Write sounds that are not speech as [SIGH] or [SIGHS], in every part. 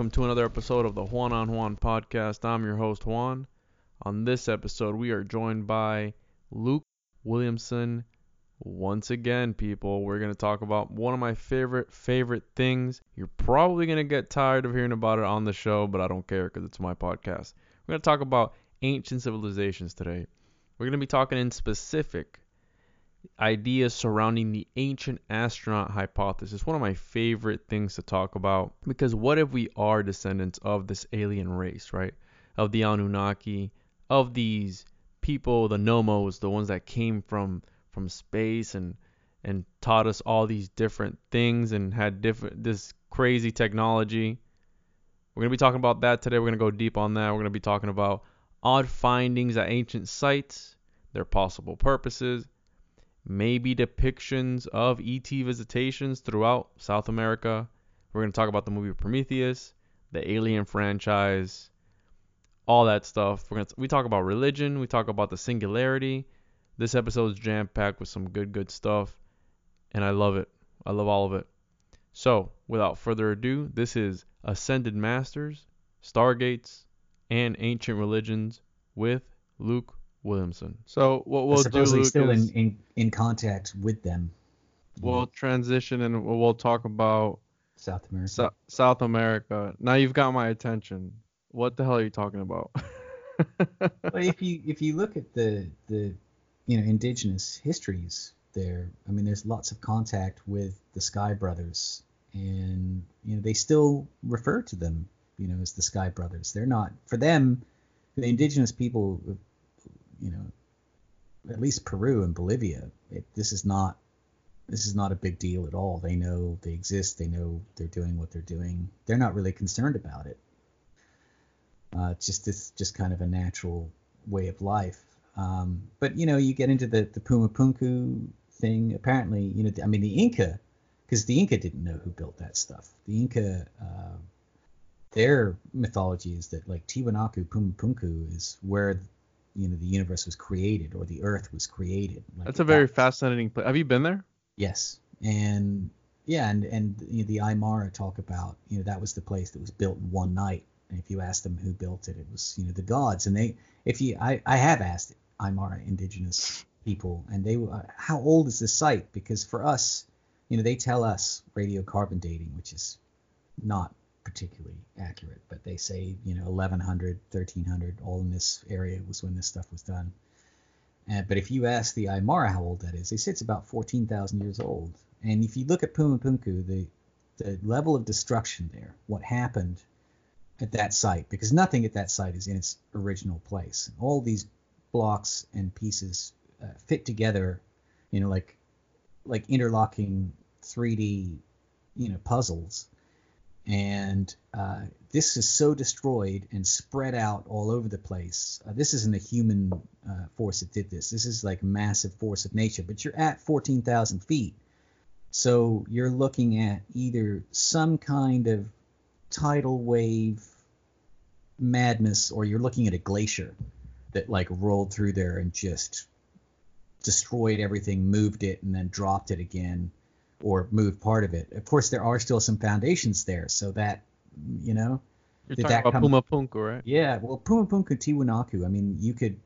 Welcome to another episode of the Juan on Juan podcast. I'm your host Juan. On this episode, we are joined by Luke Williamson. Once again, people, we're going to talk about one of my favorite favorite things. You're probably going to get tired of hearing about it on the show, but I don't care because it's my podcast. We're going to talk about ancient civilizations today. We're going to be talking in specific ideas surrounding the ancient astronaut hypothesis. One of my favorite things to talk about because what if we are descendants of this alien race, right? Of the Anunnaki, of these people, the Nomos, the ones that came from from space and and taught us all these different things and had different this crazy technology. We're going to be talking about that today. We're going to go deep on that. We're going to be talking about odd findings at ancient sites, their possible purposes, maybe depictions of ET visitations throughout South America. We're going to talk about the movie Prometheus, the Alien franchise, all that stuff. We're going to we talk about religion, we talk about the singularity. This episode is jam packed with some good good stuff and I love it. I love all of it. So, without further ado, this is Ascended Masters, Stargates, and Ancient Religions with Luke Williamson. So what we'll do, supposedly Luke, still is in, in in contact with them. we'll transition and we'll we'll talk about South America. Sou- South America. Now you've got my attention. What the hell are you talking about? [LAUGHS] but if you if you look at the the you know indigenous histories there, I mean, there's lots of contact with the Sky Brothers, and you know they still refer to them, you know, as the Sky Brothers. They're not for them, the indigenous people, you know, at least Peru and Bolivia. It, this is not this is not a big deal at all. They know they exist. They know they're doing what they're doing. They're not really concerned about it. Uh, it's just this just kind of a natural way of life. Um, but you know, you get into the the Puma Punku thing. Apparently, you know, I mean, the Inca, because the Inca didn't know who built that stuff. The Inca, uh, their mythology is that like Tiwanaku Puma Punku is where you know the universe was created or the Earth was created. Like That's a very that- fascinating place. Have you been there? Yes, and yeah, and and you know, the Aymara talk about you know that was the place that was built in one night. And if you ask them who built it, it was you know the gods. And they, if you, I, I have asked Aymara indigenous people, and they, were, uh, how old is this site? Because for us, you know, they tell us radiocarbon dating, which is not particularly accurate, but they say you know 1100, 1300, all in this area was when this stuff was done. Uh, but if you ask the Aymara how old that is, they say it's about 14,000 years old. And if you look at Puma Punku, the the level of destruction there, what happened at that site, because nothing at that site is in its original place. All these blocks and pieces uh, fit together, you know, like like interlocking 3D, you know, puzzles. And uh, this is so destroyed and spread out all over the place. Uh, this isn't a human uh, force that did this. This is like massive force of nature. But you're at 14,000 feet, so you're looking at either some kind of tidal wave madness, or you're looking at a glacier that like rolled through there and just destroyed everything, moved it, and then dropped it again, or move part of it. Of course, there are still some foundations there, so that you know. You're did talking that about come- Puma Punku, right? Yeah, well, Puma Punku Tiwanaku. I mean, you could,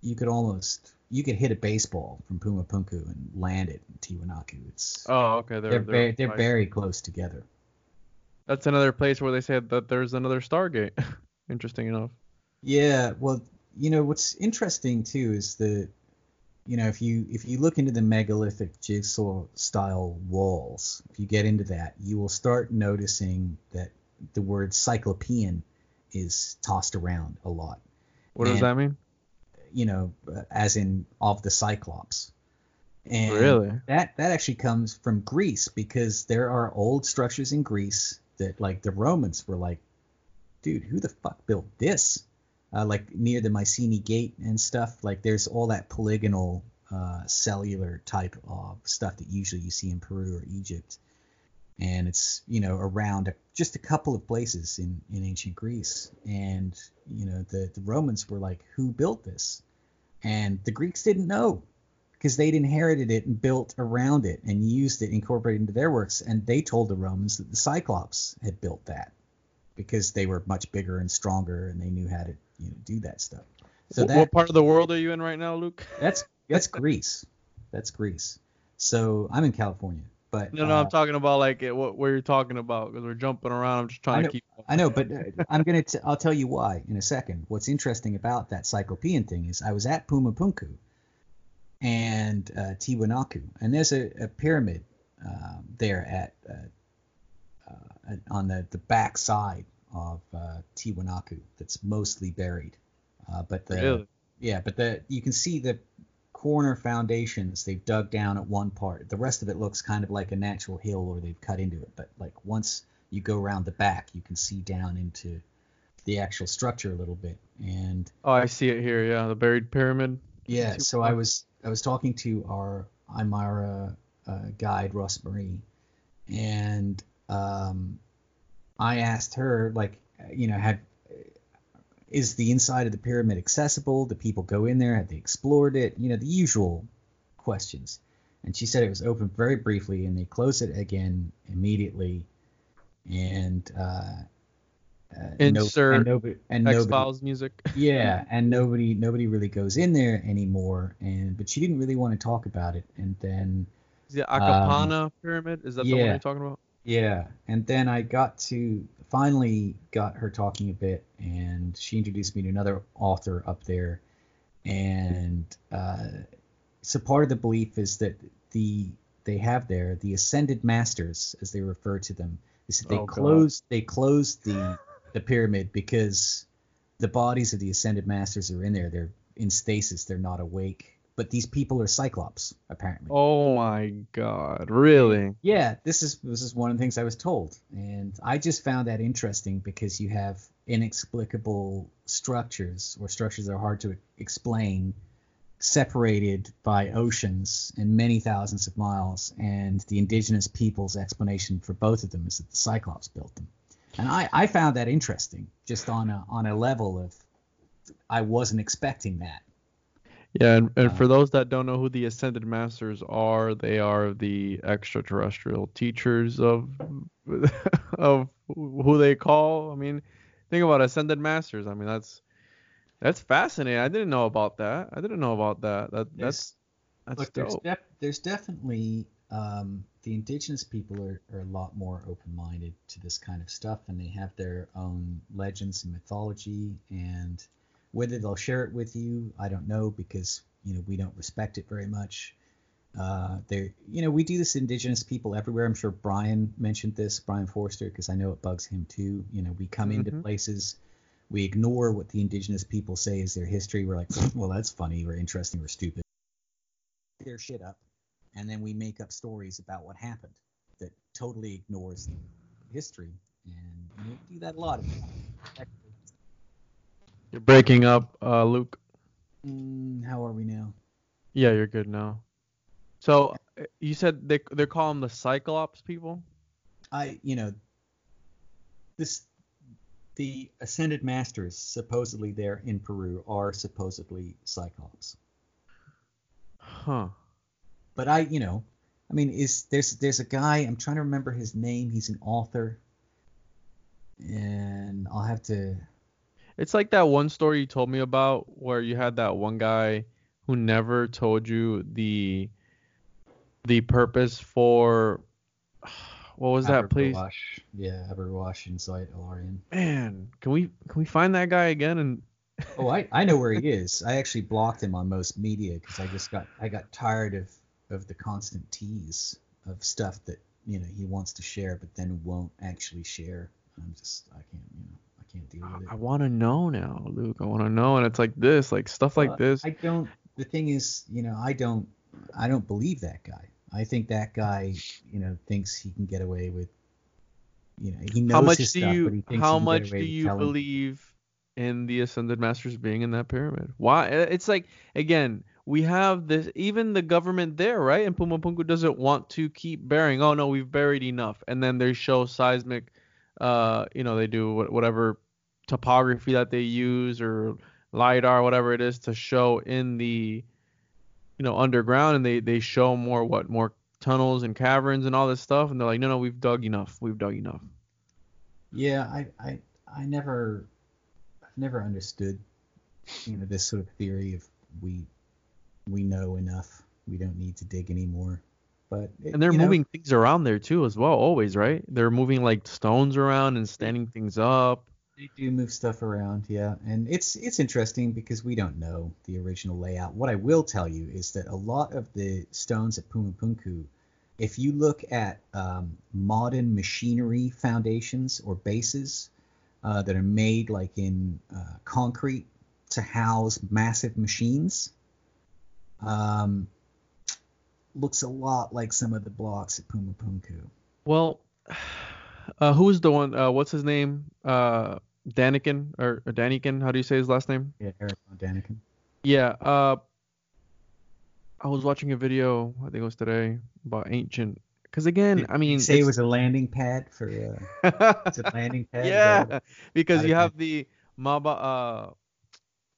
you could almost, you could hit a baseball from Puma Punku and land it in Tiwanaku. It's Oh, okay. They're they're they're, very, they're very close together. That's another place where they said that there's another Stargate. [LAUGHS] Interesting enough. Yeah, well, you know what's interesting too is the, you know, if you if you look into the megalithic jigsaw style walls, if you get into that, you will start noticing that the word cyclopean is tossed around a lot. What does that mean? You know, as in of the Cyclops. And Really? That that actually comes from Greece because there are old structures in Greece that like the Romans were like, dude, who the fuck built this? Uh, like near the Mycenae Gate and stuff. Like there's all that polygonal uh, cellular type of stuff that usually you see in Peru or Egypt. And it's you know around just a couple of places in, in ancient Greece. And you know the, the Romans were like, who built this? And the Greeks didn't know because they'd inherited it and built around it and used it, incorporated into their works. And they told the Romans that the Cyclops had built that because they were much bigger and stronger and they knew how to you know do that stuff. So that what part of the world are you in right now, Luke? [LAUGHS] that's that's Greece. That's Greece. So I'm in California, but No, no, uh, I'm talking about like what where you're talking about because we're jumping around. I'm just trying I to keep. I know, but uh, I'm gonna. T- I'll tell you why in a second. What's interesting about that Cyclopean thing is I was at Puma Punku and uh, Tiwanaku, and there's a, a pyramid um, there at uh, uh, on the the back side of uh, Tiwanaku that's mostly buried. Uh, but the Really? yeah, but the you can see the corner foundations they've dug down at one part. The rest of it looks kind of like a natural hill or they've cut into it. But like once you go around the back, you can see down into the actual structure a little bit. And Oh, I see it here. Yeah, the buried pyramid. yeah, so I was I was talking to our Aymara uh, guide Ross Marie, and um, I asked her like, you know, have is the inside of the pyramid accessible? Do people go in there? Have they explored it? You know, the usual questions. And she said it was open very briefly, and they closed it again immediately. And uh, uh, no- Insert and nobody, and X nobody, Files music. [LAUGHS] yeah, and nobody nobody really goes in there anymore. And but she didn't really want to talk about it. And then Is the Akapana pyramid? Is that the one Um, yeah. you're talking about? Yeah, and then I got to finally got her talking a bit, and she introduced me to another author up there. And uh, so part of the belief is that the they have there the ascended masters, as they refer to them, is that they Oh, God. they closed the the pyramid because the bodies of the ascended masters are in there. They're in stasis. They're not awake. But these people are cyclops, apparently. Oh my God! Really? Yeah, this is this is one of the things I was told, and I just found that interesting because you have inexplicable structures or structures that are hard to explain, separated by oceans and many thousands of miles, and the indigenous people's explanation for both of them is that the Cyclops built them, and I, I found that interesting, just on a on a level of I wasn't expecting that. Yeah, and, and Uh, for those that don't know who the Ascended Masters are, they are the extraterrestrial teachers of [LAUGHS] of who they call. I mean, think about Ascended Masters. I mean, that's that's fascinating. I didn't know about that. I didn't know about that. That that's that's Look, there's, def- there's definitely um, the indigenous people are, are a lot more open-minded to this kind of stuff, and they have their own legends and mythology. And whether they'll share it with you, I don't know, because you know we don't respect it very much. Uh, they, you know, we do this indigenous people everywhere. I'm sure Brian mentioned this, Brien Foerster, because I know it bugs him too. You know, we come into Mhm. places we ignore what the indigenous people say is their history. We're like, well, that's funny, or interesting, or stupid. Their shit up, and then we make up stories about what happened that totally ignores history, and we do that a lot. You're breaking up, uh, Luke. Mm, how are we now? Yeah, you're good now. So uh, you said they they call them the Cyclops people. I, you know, this the ascended masters supposedly there in Peru are supposedly Cyclops. Huh. But I, you know, I mean, is there's there's a guy I'm trying to remember his name. He's an author, and I'll have to. It's like that one story you told me about where you had that one guy who never told you the the purpose for [SIGHS] what was that place? Aberwash. Yeah, Aberwash inside Alarian. Man, can we can we find that guy again and [LAUGHS] Oh, I, I know where he is. I actually blocked him on most media because I just got I got tired of of the constant tease of stuff that you know he wants to share but then won't actually share. I'm just I can't you know can't deal with it. I want to know now, Luke. I want to know, and it's like this, like stuff like Uh, this. I don't. The thing is, you know, I don't. I don't believe that guy. I think that guy, you know, thinks he can get away with. You know, he knows how much his do stuff, you but he thinks how he can much get do you believe in the ascended masters being in that pyramid why uh, it's like again we have this even the government there right and pumapunku doesn't want to keep burying oh no we've buried enough and then they show seismic uh you know they do whatever topography that they use or lidar whatever it is to show in the you know underground and they they show more what more tunnels and caverns and all this stuff and they're like no no we've dug enough we've dug enough Yeah, I, I, I never, I've never understood, you know, this sort of theory of we, we know enough, we don't need to dig anymore. But it- And they're you know, moving things around there too, as well. Always, right? They're moving like stones around and standing things up. They do move stuff around, yeah, and it's it's interesting because we don't know the original layout. What I will tell you is that a lot of the stones at Pumapunku, if you look at um, modern machinery foundations or bases uh, that are made like in uh, concrete to house massive machines, um, looks a lot like some of the blocks at Pumapunku. Well, [SIGHS] uh, who's the one? Uh, what's his name? Uh, Daniken or, or Daniken? How do you say his last name? Yeah, Eric Daniken. Yeah. Uh, I was watching a video. I think it was today about ancient. Because again, Did I mean, say it was a landing pad for uh, it's a landing [LAUGHS] pad. Yeah, because you have the Maba.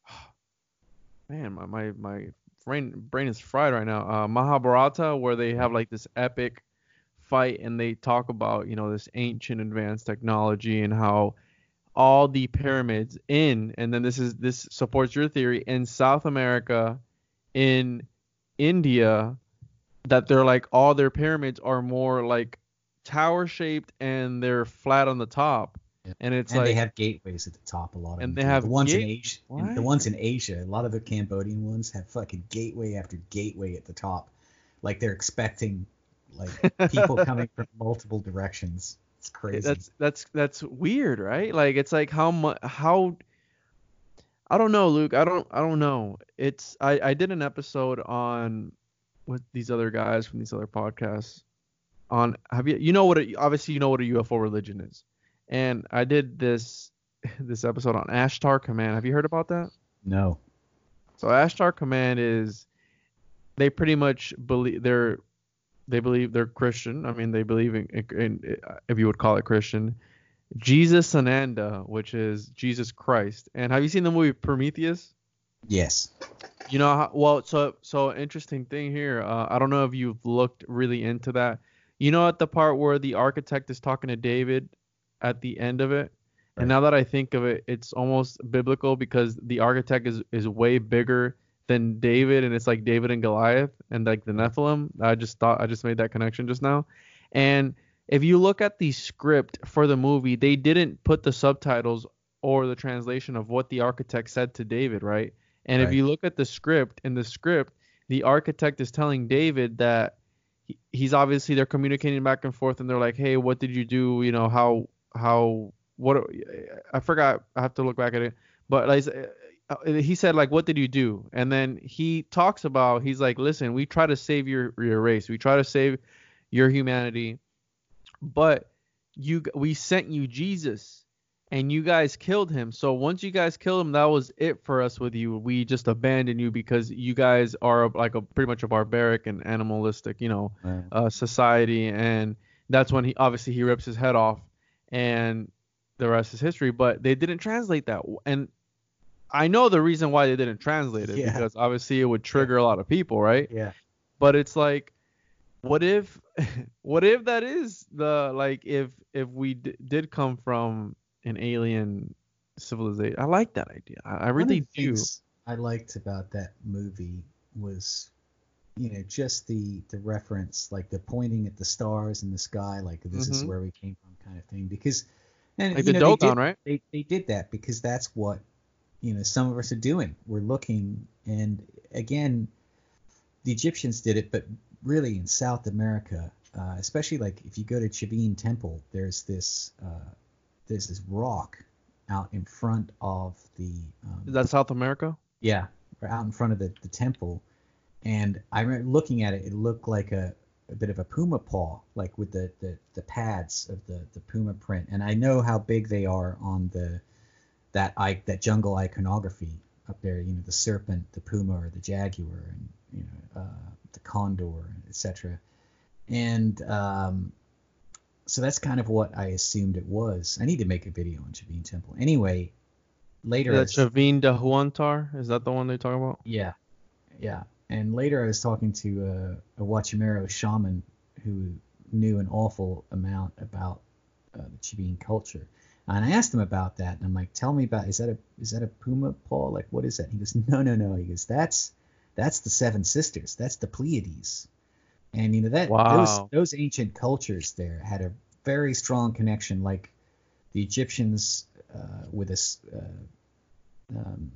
Uh, [SIGHS] man, my my my brain brain is fried right now. Uh, Mahabharata, where they have like this epic fight, and they talk about you know this ancient advanced technology and how all the pyramids in, and then this is this supports your theory in South America, in India, that they're like all their pyramids are more like tower shaped and they're flat on the top. Yeah. And it's and like they have gateways at the top. A lot of And them they have the ones in Asia. What? The ones in Asia, a lot of the Cambodian ones have fucking gateway after gateway at the top, like they're expecting like people [LAUGHS] coming from multiple directions. It's crazy. that's that's that's weird, right? Like it's like how much how I don't know, Luke. I don't I don't know. It's I I did an episode on with these other guys from these other podcasts on have you you know what a, obviously you know what a UFO religion is. And I did this [LAUGHS] this episode on Ashtar Command. Have you heard about that? no. So Ashtar Command is they pretty much believe they're they believe they're Christian. I mean, they believe in, in, in if you would call it Christian. Jesus Ananda, which is Jesus Christ. And have you seen the movie Prometheus? Yes. You know, how, well, so so interesting thing here. Uh, I don't know if you've looked really into that. You know, at the part where the architect is talking to David at the end of it, and now that I think of it, it's almost biblical because the architect is is way bigger than David, and it's like David and Goliath, and like the Nephilim. I just thought I just made that connection just now, and if you look at the script for the movie, they didn't put the subtitles or the translation of what the architect said to David, right? And if you look at the script, in the script, the architect is telling David that he- he's obviously they're communicating back and forth, and they're like, "Hey, what did you do? You know, how how what I forgot. I have to look back at it. But like he said like what did you do? And then he talks about he's like listen, we try to save your your race. We try to save your humanity. But you we sent you Jesus and you guys killed him. So once you guys killed him, that was it for us with you. We just abandoned you because you guys are like a pretty much a barbaric and animalistic, you know, right. uh, society. And that's when he obviously he rips his head off, and the rest is history. But they didn't translate that, and I know the reason why they didn't translate it yeah. because obviously it would trigger yeah. a lot of people, right? Yeah. But it's like, what if, [LAUGHS] what if that is the like if if we d- did come from an alien civilization. I like that idea. I, I really do. I liked about that movie was, you know, just the the reference, like the pointing at the stars in the sky, like this mm-hmm. is where we came from, kind of thing. Because, and like you the know, Dogon, right? They they did that because that's what, you know, some of us are doing. We're looking, and again, the Egyptians did it, but really in South America, uh, especially like if you go to Chavin Temple, there's this. Uh, there's this rock out in front of the. Um, Is that South America? Yeah, out in front of the, the temple, and I remember looking at it. It looked like a, a bit of a puma paw, like with the, the, the pads of the, the puma print. And I know how big they are on the that I, that jungle iconography up there. You know, the serpent, the puma, or the jaguar, and you know uh, the condor, etc. And um, so that's kind of what I assumed it was. I need to make a video on Chavin Temple. Anyway, later. Yeah, Chavin de Huantar? Is that the one they talk about? Yeah, yeah. And later I was talking to a, a Huachumero shaman who knew an awful amount about uh, the Chavin culture. And I asked him about that, and I'm like, "Tell me about is that a is that a puma paw? Like, what is that?" He goes, "No, no, no." He goes, "That's that's the seven sisters. That's the Pleiades." And you know that wow. those those ancient cultures there had a very strong connection, like the Egyptians uh, with this uh, um,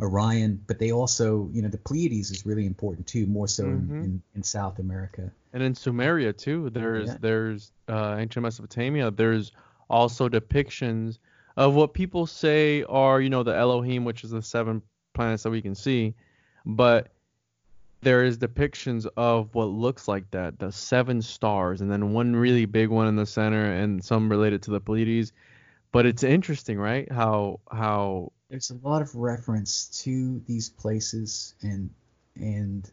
Orion, but they also, you know, the Pleiades is really important too, more so mm-hmm. in, in, in, South America. And in Sumeria too, there's yeah. there's uh, ancient Mesopotamia. There's also depictions of what people say are, you know, the Elohim, which is the seven planets that we can see, but there is depictions of what looks like that, the seven stars, and then one really big one in the center, and some related to the Pleiades. But it's interesting, right? How how there's a lot of reference to these places and and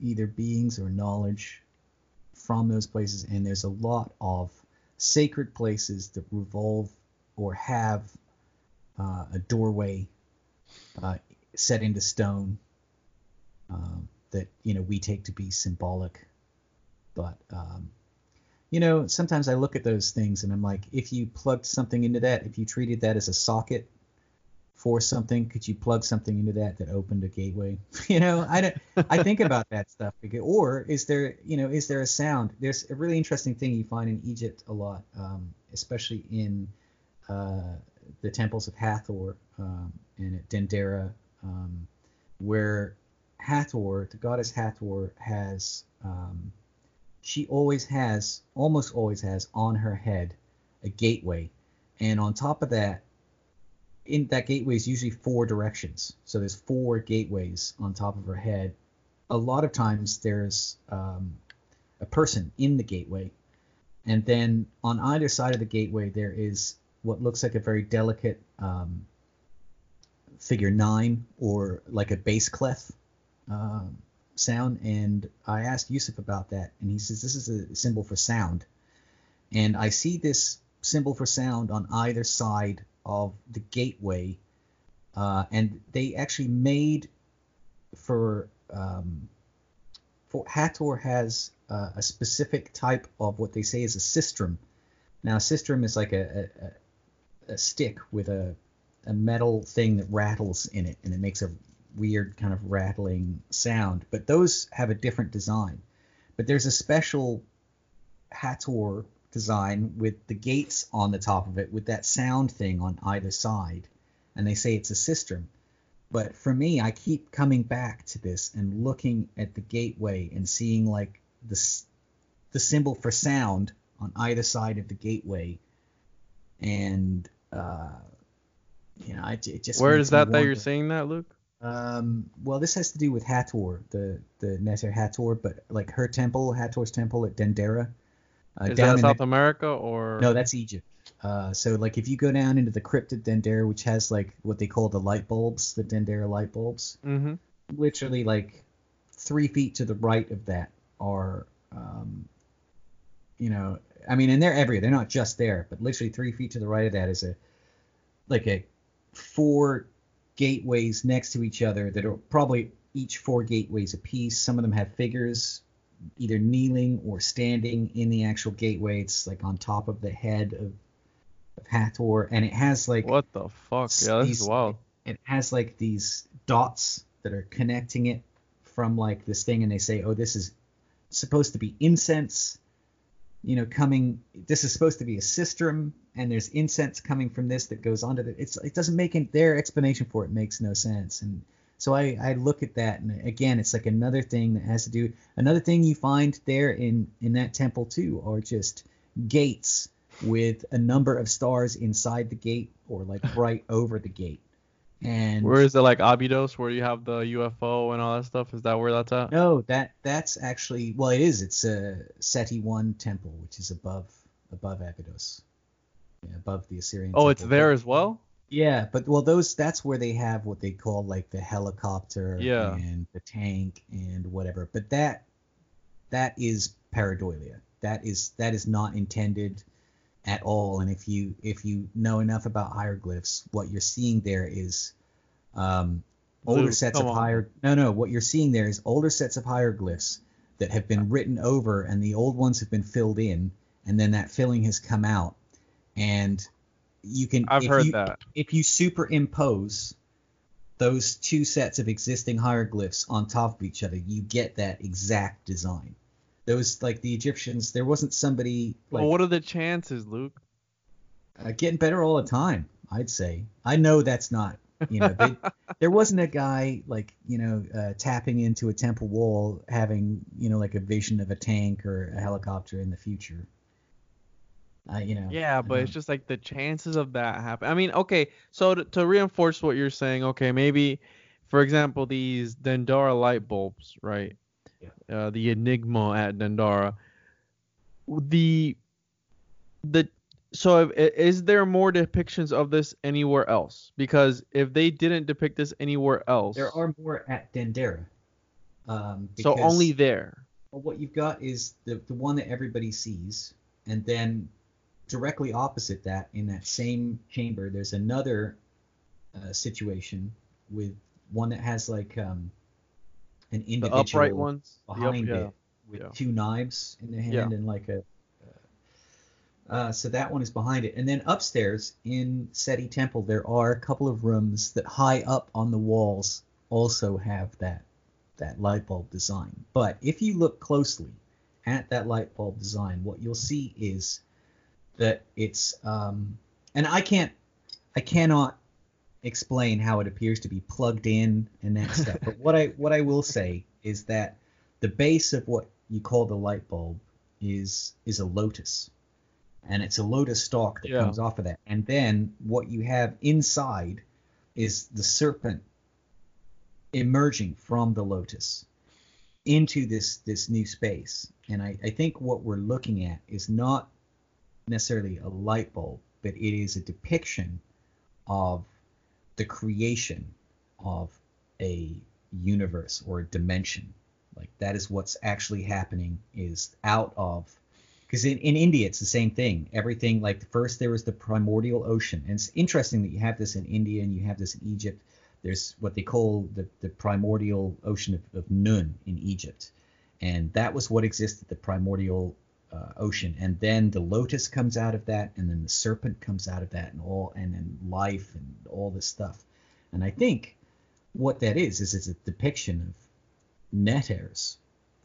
either beings or knowledge from those places, and there's a lot of sacred places that revolve or have uh, a doorway uh, set into stone. Um, that you know we take to be symbolic. But um, you know, sometimes I look at those things and I'm like, if you plugged something into that, if you treated that as a socket for something, could you plug something into that that opened a gateway? [LAUGHS] you know, I don't. I think about [LAUGHS] that stuff. Or is there, you know, is there a sound? There's a really interesting thing you find in Egypt a lot, um, especially in uh, the temples of Hathor um, and at Dendera, um, where Hathor, the goddess Hathor, has um, she always has, almost always has on her head a gateway, and on top of that, in that gateway is usually four directions. So there's four gateways on top of her head. A lot of times there's um, a person in the gateway, and then on either side of the gateway there is what looks like a very delicate um, figure nine or like a bass clef um, sound, and I asked Yusuf about that, and he says this is a symbol for sound, and I see this symbol for sound on either side of the gateway, uh, and they actually made for um, for Hathor has uh, a specific type of what they say is a sistrum. Now, a sistrum is like a, a, a stick with a, a metal thing that rattles in it, and it makes a weird kind of rattling sound. But those have a different design. But there's a special Hathor design with the gates on the top of it with that sound thing on either side. And they say it's a sistrum. But for me, I keep coming back to this and looking at the gateway and seeing like the the symbol for sound on either side of the gateway and uh, you know, it, it just Where is that that you're saying that, Luke? Um, well, this has to do with Hathor, the the Neter Hathor, but like her temple, Hathor's temple at Dendera. Uh, Is down that South the, America or? no, that's Egypt. Uh, so like if you go down into the crypt at Dendera, which has like what they call the light bulbs, the Dendera light bulbs, Mm-hmm. literally like three feet to the right of that are, um, you know, I mean, and they're everywhere. They're not just there, but literally three feet to the right of that is a like a four gateways next to each other that are probably each four gateways apiece. Some of them have figures either kneeling or standing in the actual gateway. It's like on top of the head of, of Hathor, and it has like What the fuck? Yeah, this is wild. it has like these dots that are connecting it from like this thing and they say oh this is supposed to be incense you know coming this is supposed to be a sistrum and there's incense coming from this that goes onto the it's it doesn't make it their explanation for it makes no sense and so I, I look at that and again it's like another thing that has to do another thing you find there in in that temple too are just gates with a number of stars inside the gate or like [LAUGHS] right over the gate and Where is it like Abydos, where you have the UFO and all that stuff? Is that where that's at? no that that's actually well it is it's a seti one temple which is above above abydos yeah, above the Osirion Oh, it's there as well. Yeah but well those that's where they have what they call like the helicopter Yeah. and the tank and whatever but that that is pareidolia that is that is not intended at all and if you if you know enough about hieroglyphs what you're seeing there is um older Luke, sets of hier no no what you're seeing there is older sets of hieroglyphs that have been written over and the old ones have been filled in and then that filling has come out and you can I've if heard you, that. if you superimpose those two sets of existing hieroglyphs on top of each other, you get that exact design. Those like the Egyptians, there wasn't somebody like well, what are the chances, Luke? uh, getting better all the time. I'd say. I know that's not. You know, they, [LAUGHS] there wasn't a guy like you know uh, tapping into a temple wall, having you know like a vision of a tank or a helicopter in the future. Uh, you know. Yeah, but it's just like the chances of that happen. I mean, okay, so to, to reinforce what you're saying, okay, maybe, for example, these Dendara light bulbs, right? Yeah. Uh, the Enigma at Dendara. The the so if, is there more depictions of this anywhere else? Because if they didn't depict this anywhere else, there are more at Dendera. Um, so only there. What you've got is the the one that everybody sees, and then directly opposite that, in that same chamber, there's another uh, situation with one that has like um, an The individual upright ones. The behind yeah. it with yeah. two knives in the hand Yeah. and like a. Uh, so that one is behind it, and then upstairs in Seti Temple there are a couple of rooms that high up on the walls also have that that light bulb design. But if you look closely at that light bulb design, what you'll see is that it's um, and I can't I cannot explain how it appears to be plugged in and that [LAUGHS] stuff. But what I what I will say is that the base of what you call the light bulb is is a lotus. And it's a lotus stalk that Yeah. comes off of that. And then what you have inside is the serpent emerging from the lotus into this this new space. And I, I think what we're looking at is not necessarily a light bulb, but it is a depiction of the creation of a universe or a dimension. Like that is what's actually happening is out of because in, in India it's the same thing. Everything like first there was the primordial ocean. And it's interesting that you have this in India and you have this in Egypt. There's what they call the, the primordial ocean of, of Nun in Egypt. And that was what existed, the primordial uh, ocean. And then the lotus comes out of that, and then the serpent comes out of that, and all, and then life and all this stuff. And I think what that is is it's a depiction of neters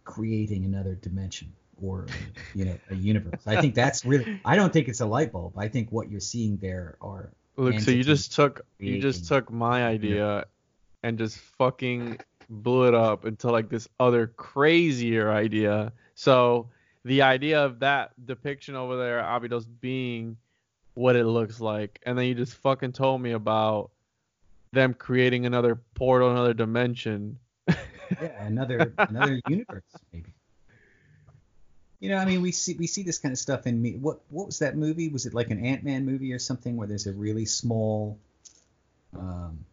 creating another dimension or you know a universe. I think that's really. I don't think it's a light bulb. I think what you're seeing there are Look, so you just took you just took my idea and just fucking blew it up into like this other crazier idea. So the idea of that depiction over there, Abydos being what it looks like, and then you just fucking told me about them creating another portal, another dimension. yeah, another another [LAUGHS] universe maybe. You know, I mean, we see we see this kind of stuff in me. What what was that movie? Was it like an Ant Man movie or something where there's a really small, um,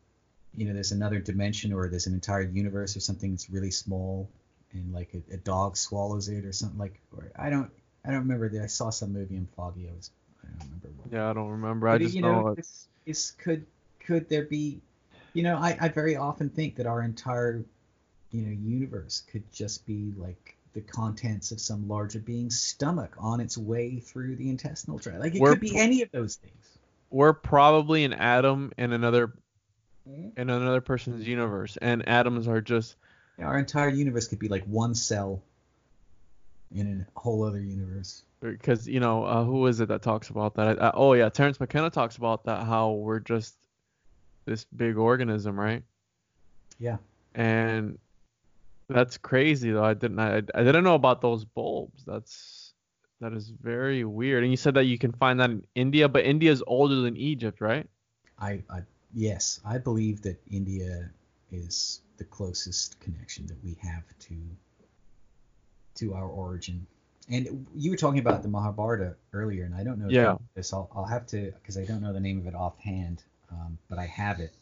you know, there's another dimension or there's an entire universe or something that's really small, and like a, a dog swallows it or something like. Or I don't I don't remember. That I saw some movie in foggy. I was I don't remember. What. Yeah, I don't remember. But I just you know. know, it's, it's could could there be, you know, I I very often think that our entire, you know, universe could just be like the contents of some larger being's stomach on its way through the intestinal tract. Like it We're could be any of those things. we're probably an atom in another hmm? in another person's universe, and atoms are just Our entire universe could be like one cell in a whole other universe. because you know uh, who is it that talks about that? Uh, oh yeah, Terence McKenna talks about that how we're just this big organism, right? Yeah. And that's crazy though. I didn't I, I didn't know about those bulbs. That's that is very weird. And you said that you can find that in India, but India is older than Egypt, right? I, I yes, I believe that India is the closest connection that we have to to our origin. And you were talking about the Mahabharata earlier, and I don't know if Yeah. this. I'll, I'll have to because I don't know the name of it offhand, um, but I have it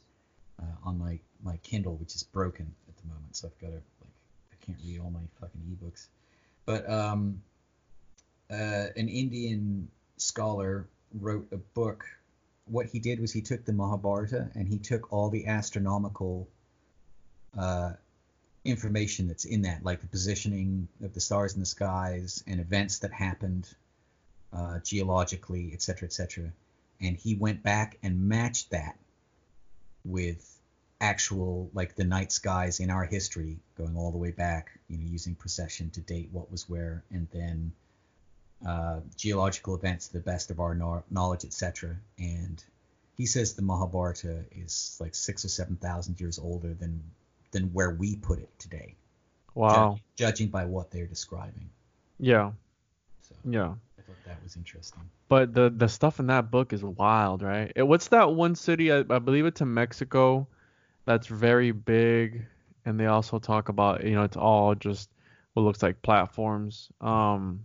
uh, on my my Kindle, which is broken at the moment, so I've got to like I can't read all my fucking ebooks. But um, uh, an Indian scholar wrote a book what he did was he took the Mahabharata and he took all the astronomical uh, information that's in that, like the positioning of the stars in the skies and events that happened uh, geologically, et cetera, et cetera. And he went back and matched that with actual, like the night skies in our history, going all the way back, you know, using precession to date what was where, and then uh, geological events to the best of our kno- knowledge, etc. And he says the Mahabharata is like six or seven thousand years older than than where we put it today, Wow. ju- judging by what they're describing. Yeah. So Yeah. I thought that was interesting. But the the stuff in that book is wild, right? Eh, What's that one city? I, I believe it's in Mexico. That's very big, and they also talk about you know it's all just what looks like platforms. Um,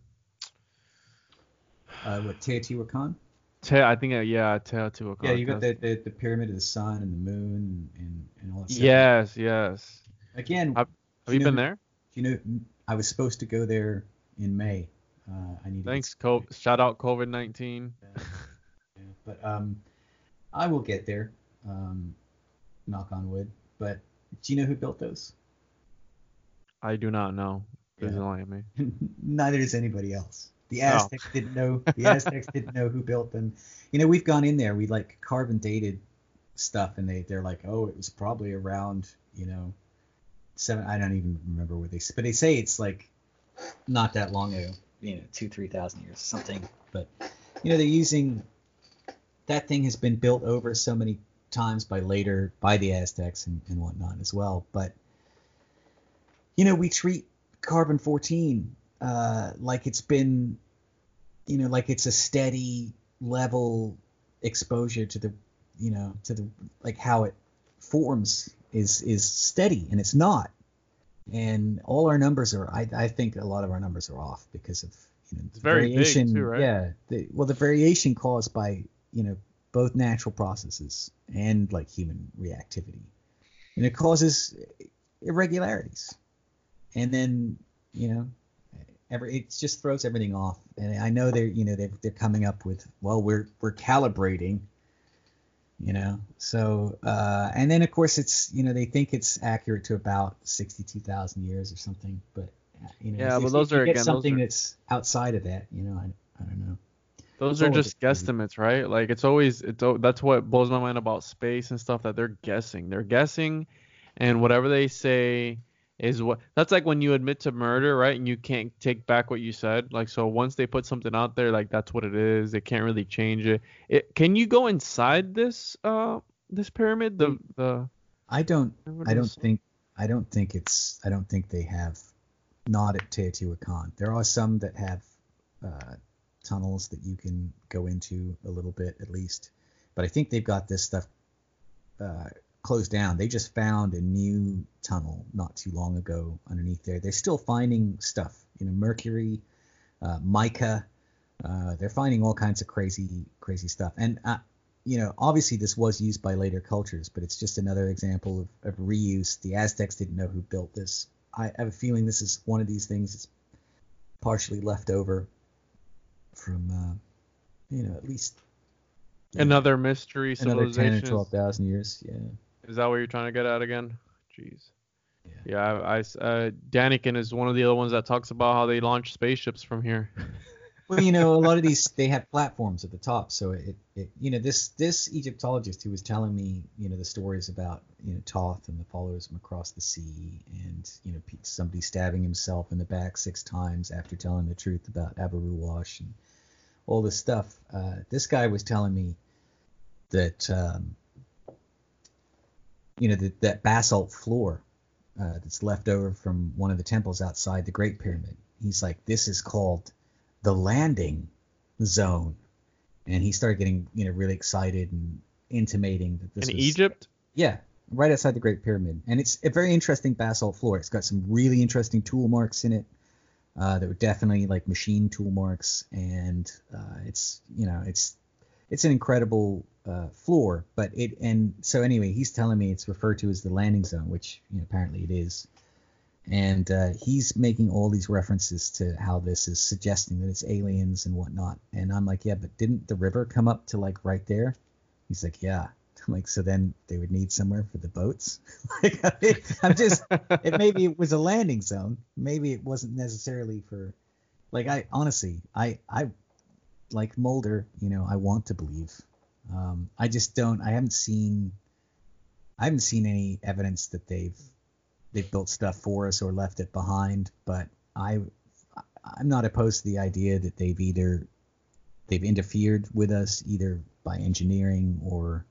Uh, what Teotihuacan? Te- I think uh, yeah, Teotihuacan. Yeah, you got the, the, the pyramid of the sun and the moon and, and all that stuff. Yes, yes. Again, I've- Have you know been there? you know, I was supposed to go there in May. Uh, I need Thanks, Co- shout out COVID nineteen. Yeah, but um, I will get there. Um, knock on wood. But do you know who built those? I do not know. Yeah. enlighten me. [LAUGHS] Neither does anybody else. The Oh. Aztecs didn't know. The Aztecs didn't know who built them. You know, we've gone in there. We like carbon dated stuff, and they they're like, oh, it was probably around, you know, seven. I don't even remember what they. s- But they say it's like not that long ago. You know, two three thousand years, something. But you know, they're using that thing has been built over so many times by later by the Aztecs and, and whatnot as well. But you know, we treat carbon 14 uh, like it's been, you know, like it's a steady level exposure to the, you know, to the like how it forms is is steady, and it's not. And all our numbers are, I, I think a lot of our numbers are off because of you know big, variation. too, right? Yeah, the, well, the variation caused by you know both natural processes and like human reactivity, and it causes irregularities and then you know every it just throws everything off and i know they're you know they're, they're coming up with well we're we're calibrating you know so uh and then of course it's you know they think it's accurate to about 62,000 years or something but you know Yeah, but those you are, get again, something are- that's outside of that you know i, I don't know Those It's are just guesstimates, right? Like it's always it's that's what blows my mind about space and stuff that they're guessing. They're guessing, and whatever they say is what. That's like when you admit to murder, right? And you can't take back what you said. Like so, once they put something out there, like that's what it is. They can't really change it. It can you go inside this uh this pyramid? The the i don't i don't think i don't think it's i don't think they have not at teotihuacan there are some that have uh tunnels that you can go into a little bit at least. But I think they've got this stuff uh, closed down. They just found a new tunnel not too long ago underneath there. They're still finding stuff, you know, mercury, uh, mica. Uh, they're finding all kinds of crazy, crazy stuff. And uh, you know, obviously this was used by later cultures, but it's just another example of, of reuse. The Aztecs didn't know who built this. I have a feeling this is one of these things that's partially left over from, uh, you know, at least another mystery another ten or twelve thousand years. Yeah. Is that what you're trying to get at again? Jeez. Yeah. Yeah, I, I uh, Daniken is one of the other ones that talks about how they launch spaceships from here. [LAUGHS] Well, you know, a lot of these [LAUGHS] they have platforms at the top, so it, it you know this this Egyptologist who was telling me you know the stories about you know Thoth and the followers from across the sea, and you know somebody stabbing himself in the back six times after telling the truth about Abu Ruwash and all this stuff. Uh, this guy was telling me that um, you know that that basalt floor uh, that's left over from one of the temples outside the Great Pyramid. He's like, this is called the landing zone, and he started getting you know really excited and intimating that this is. In was, Egypt? yeah, right outside the Great Pyramid, and it's a very interesting basalt floor. It's got some really interesting tool marks in it. Uh, that were definitely like machine tool marks, and uh, it's you know it's it's an incredible uh, floor. But it and so anyway, he's telling me it's referred to as the landing zone, which you know, apparently it is. And uh, he's making all these references to how this is suggesting that it's aliens and whatnot. And I'm like, yeah, but didn't the river come up to like right there? He's like, yeah. [LAUGHS] I'm like, so then they would need somewhere for the boats. [LAUGHS] like, I mean, I'm just, it maybe it was a landing zone. Maybe it wasn't necessarily for, like, I honestly, I, I, like Mulder, you know, I want to believe. Um, I just don't. I haven't seen, I haven't seen any evidence that they've, they've built stuff for us or left it behind. But I, I'm not opposed to the idea that they've either, they've interfered with us either by engineering or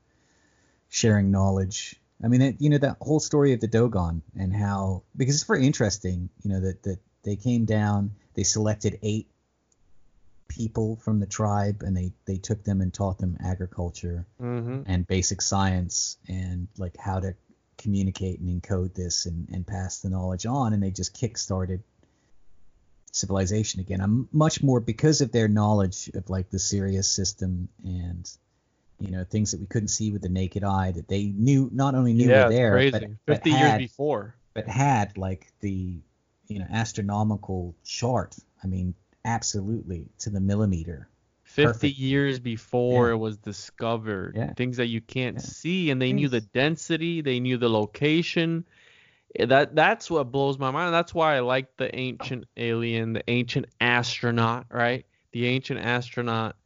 sharing knowledge. I mean, it, you know, that whole story of the Dogon and how because it's very interesting, you know, that that they came down, they selected eight people from the tribe, and they they took them and taught them agriculture Mm-hmm. and basic science and like how to communicate and encode this and, and pass the knowledge on, and they just kick-started civilization again. I'm much more because of their knowledge of like the Sirius system and you know things that we couldn't see with the naked eye that they knew not only knew Yeah, were there crazy. but, but 50 years before. but had like the you know astronomical chart. I mean, absolutely to the millimeter. 50 Perfect. years before Yeah. it was discovered. Yeah. Things that you can't Yeah. see, and they knew the density, they knew the location. Eh, That that's what blows my mind. That's why I like the ancient alien, the ancient astronaut, right? The ancient astronaut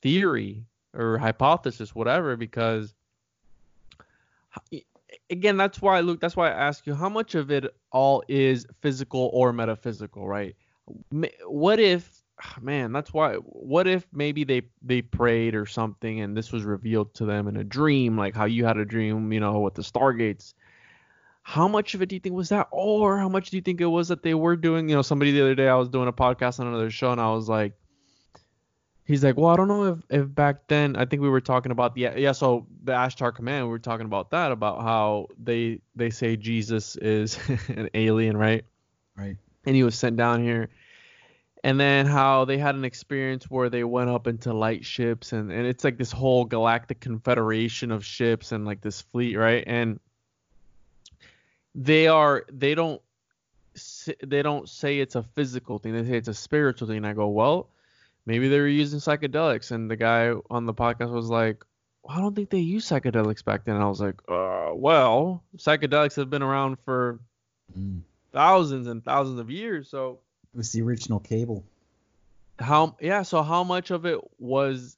theory or hypothesis, whatever, because again, that's why Luke. That's why I ask you, how much of it all is physical or metaphysical, right? What if, ah, man, that's why. What if maybe they they prayed or something, and this was revealed to them in a dream, like how you had a dream, you know, with the stargates. How much of it do you think was that, or how much do you think it was that they were doing? You know, somebody the other day I was doing a podcast on another show, and I was like, he's like, well, I don't know if, if back then, I think we were talking about the yeah, so the Ashtar command, we were talking about that, about how they they say Jesus is [LAUGHS] an alien, right? Right. And he was sent down here. And then how they had an experience where they went up into light ships and, and it's like this whole galactic confederation of ships and like this fleet right? And they are they don't they don't say it's a physical thing. They say it's a spiritual thing. And i go well maybe they were using psychedelics. And the guy on the podcast was like well, i don't think they used psychedelics back then. And i was like uh, well psychedelics have been around for Mm. Thousands and thousands of years. So It was the original cable. how yeah, so how much of it was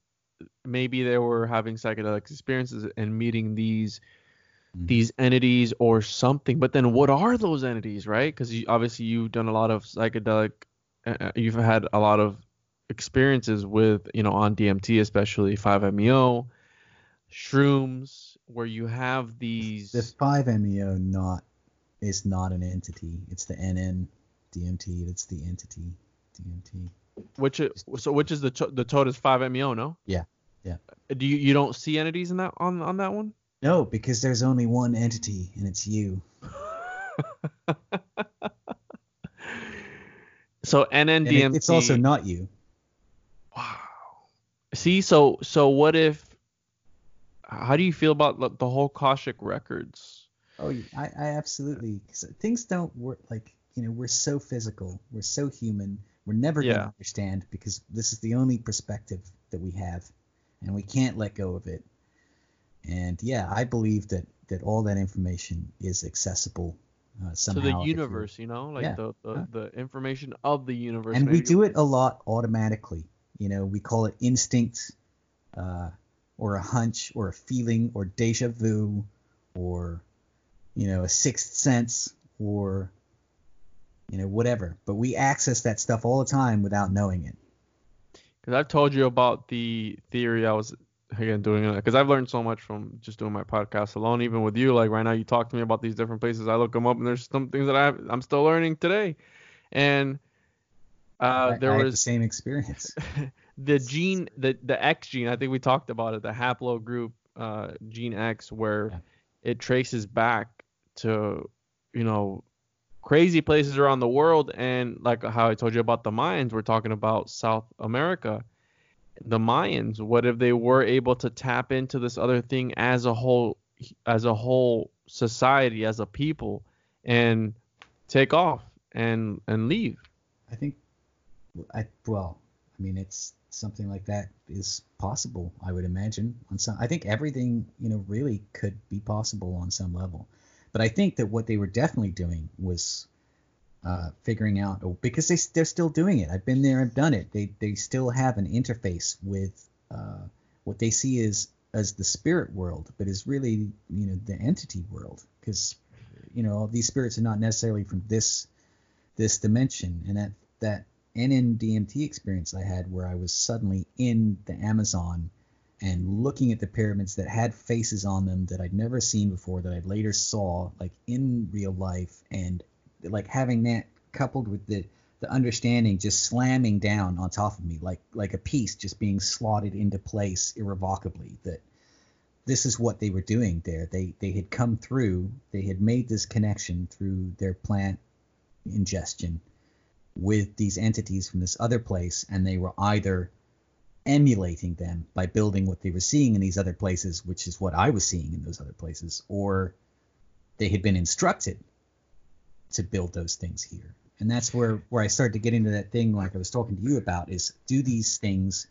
maybe they were having psychedelic experiences and meeting these Mhm. these entities or something. But then what are those entities, right? Because you, obviously you've done a lot of psychedelic, uh, uh, you've had a lot of experiences with you know on DMT especially 5-MeO, shrooms, where you have these. The 5-MeO not is not an entity. It's the NN DMT that's the entity DMT. which is, so which is the the toad is 5-MeO, no? Yeah, yeah. Do you you don't see entities in that on on that one? No, because there's only one entity, and it's you. [LAUGHS] so And NNDMT. it- it's also not you. Wow. See, so so what if? How do you feel about the, whole Akashic records? Oh, I, I absolutely. 'cause things don't work like you know. We're so physical. We're so human. We're never Yeah. gonna understand because this is the only perspective that we have, and we can't let go of it. And yeah, I believe that that all that information is accessible uh, somehow. to the universe, you know, like Yeah. the the, the information of the universe. and we do it a lot automatically. You know, we call it instinct, uh, or a hunch, or a feeling, or deja vu, or you know, a sixth sense, or you know, whatever. But we access that stuff all the time without knowing it. Because I've told you about the theory I was again doing it because I've learned so much from just doing my podcast alone. Even with you, like right now, you talk to me about these different places. I look them up, and there's some things that I I'm still learning today. And uh, there I had the same experience. [LAUGHS] the gene, the the X gene. I think we talked about it, the haplogroup uh, gene X, where Yeah. it traces back to you know crazy places around the world and like how I told you about the Mayans, we're talking about South America. The Mayans, what if they were able to tap into this other thing as a whole as a whole society, as a people, and take off and and leave? I think, I well, I mean, it's something like that is possible. I would imagine on some. I think everything, you know, really could be possible on some level. But I think that what they were definitely doing was uh, figuring out oh, because they they're still doing it. I've been there, I've done it. They they still have an interface with uh, what they see as as the spirit world, but is really you know the entity world because you know these spirits are not necessarily from this this dimension and that that NNDMT experience I had where I was suddenly in the Amazon and looking at the pyramids that had faces on them that I'd never seen before that I later saw like in real life and like having that coupled with the the understanding just slamming down on top of me like like a piece just being slotted into place irrevocably that this is what they were doing there. They they had come through they had made this connection through their plant ingestion with these entities from this other place and they were either emulating them by building what they were seeing in these other places which is what I was seeing in those other places or they had been instructed to build those things here. And that's where where I started to get into that thing like I was talking to you about is do these things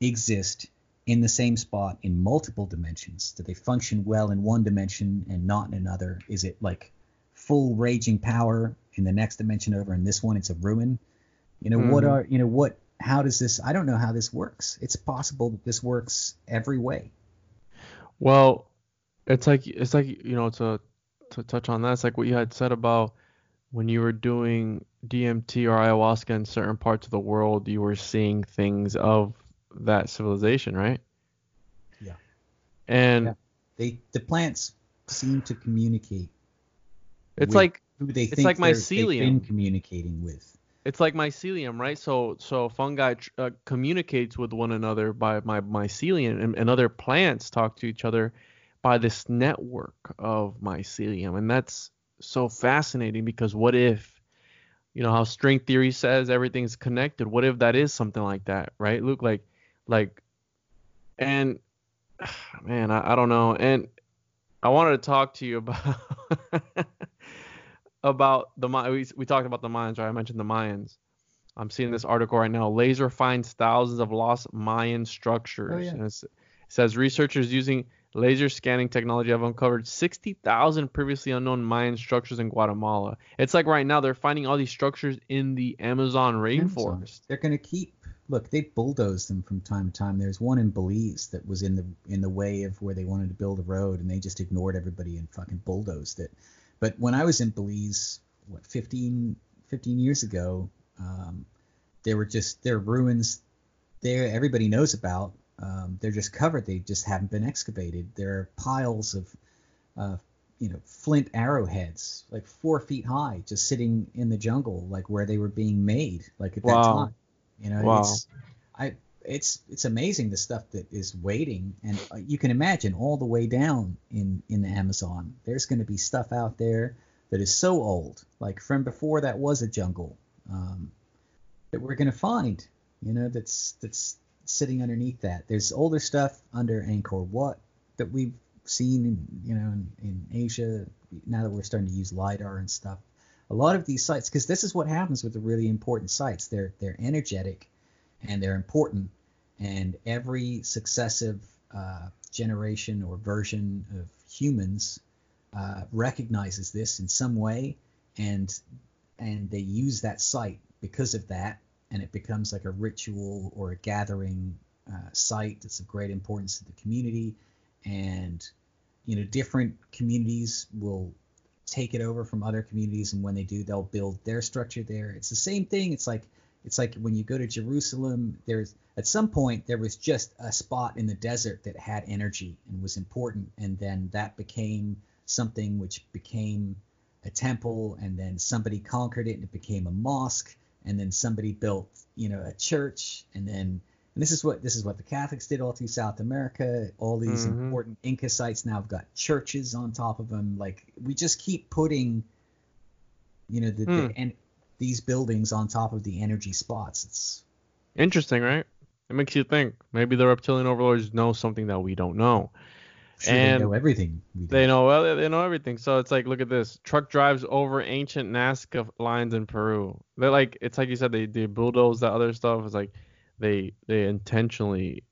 exist in the same spot in multiple dimensions? Do they function well in one dimension and not in another? Is it like full raging power in the next dimension over in this one? It's a ruin. You know what Mhm. are you know what how does this i don't know how this works it's possible that this works every way Well, it's like it's like you know to to touch on that. It's like what you had said about when you were doing DMT or ayahuasca in certain parts of the world, you were seeing things of that civilization, right? Yeah. And Yeah. they the plants seem to communicate it's like who they it's think like they're- they've been mycelium. communicating with it's like mycelium, right? So so fungi uh, communicates with one another by my mycelium, and, and other plants talk to each other by this network of mycelium, and that's so fascinating because what if, you know, how string theory says everything's connected? What if that is something like that, right, Luke? Like, like, and [SIGHS] man, I, I don't know, and I wanted to talk to you about [LAUGHS] about the we, we talked about the Mayans, right? I mentioned the Mayans. I'm seeing this article right now. Laser finds thousands of lost Mayan structures. Oh, yeah. And it's- it says researchers using laser scanning technology have uncovered 60,000 previously unknown Mayan structures in Guatemala. It's like right now they're finding all these structures in the Amazon Amazon. rainforest. They're going to keep. Look, they bulldozed them from time to time. There's one in Belize that was in the in the way of where they wanted to build a road, and they just ignored everybody and fucking bulldozed it. But when I was in Belize, what 15 15 years ago, um, there were just there are ruins there. Everybody knows about. Um, they're just covered. They just haven't been excavated. There are piles of uh, you know, flint arrowheads, like four feet high, just sitting in the jungle, like where they were being made, like at that time. You know, Wow. it's I it's it's amazing the stuff that is waiting, and uh, you can imagine all the way down in in the Amazon. There's going to be stuff out there that is so old, like from before that was a jungle, um, that we're going to find. You know, that's that's sitting underneath that. There's older stuff under Angkor Wat that we've seen, in, you know, in, in Asia. Now that we're starting to use lidar and stuff, a lot of these sites, because this is what happens with the really important sites. They're they're energetic, and they're important, and every successive uh, generation or version of humans uh, recognizes this in some way, and and they use that site because of that, and it becomes like a ritual or a gathering uh, site that's of great importance to the community, and you know different communities will take it over from other communities, and when they do, they'll build their structure there. It's the same thing. It's like it's like when you go to Jerusalem. There's at some point there was just a spot in the desert that had energy and was important, and then that became something which became a temple, and then somebody conquered it and it became a mosque, and then somebody built you know a church, and then and this is what this is what the Catholics did all through South America. All these Mhm. important Inca sites now have got churches on top of them. Like we just keep putting, you know, the, Hmm. the and these buildings on top of the energy spots. It's Interesting, right? It makes you think. Maybe the reptilian overlords know something that we don't know. sure And they know everything. They know well, they know everything. So it's like, look at this. Truck drives over ancient Nazca lines in Peru. They're like, it's like you said, they they bulldoze that other stuff. It's like they they intentionally.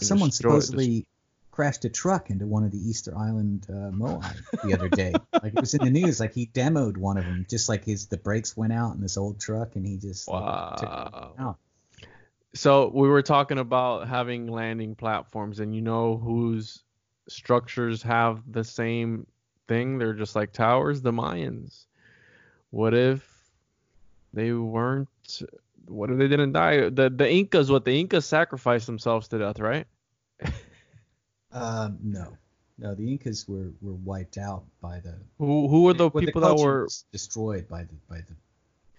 Someone supposedly crashed a truck into one of the Easter Island uh, Moai the other day. [LAUGHS] like it was in the news. Like he demoed one of them, just like his the brakes went out in this old truck, and he just like, took Wow. out. So we were talking about having landing platforms, and you know whose structures have the same thing? They're just like towers. The Mayans. What if they weren't? What if they didn't die? The the Incas. What the Incas sacrificed themselves to death, right? [LAUGHS] Um, no, no, the Incas were, were wiped out by the Who who were the well, people that were? destroyed by the by the.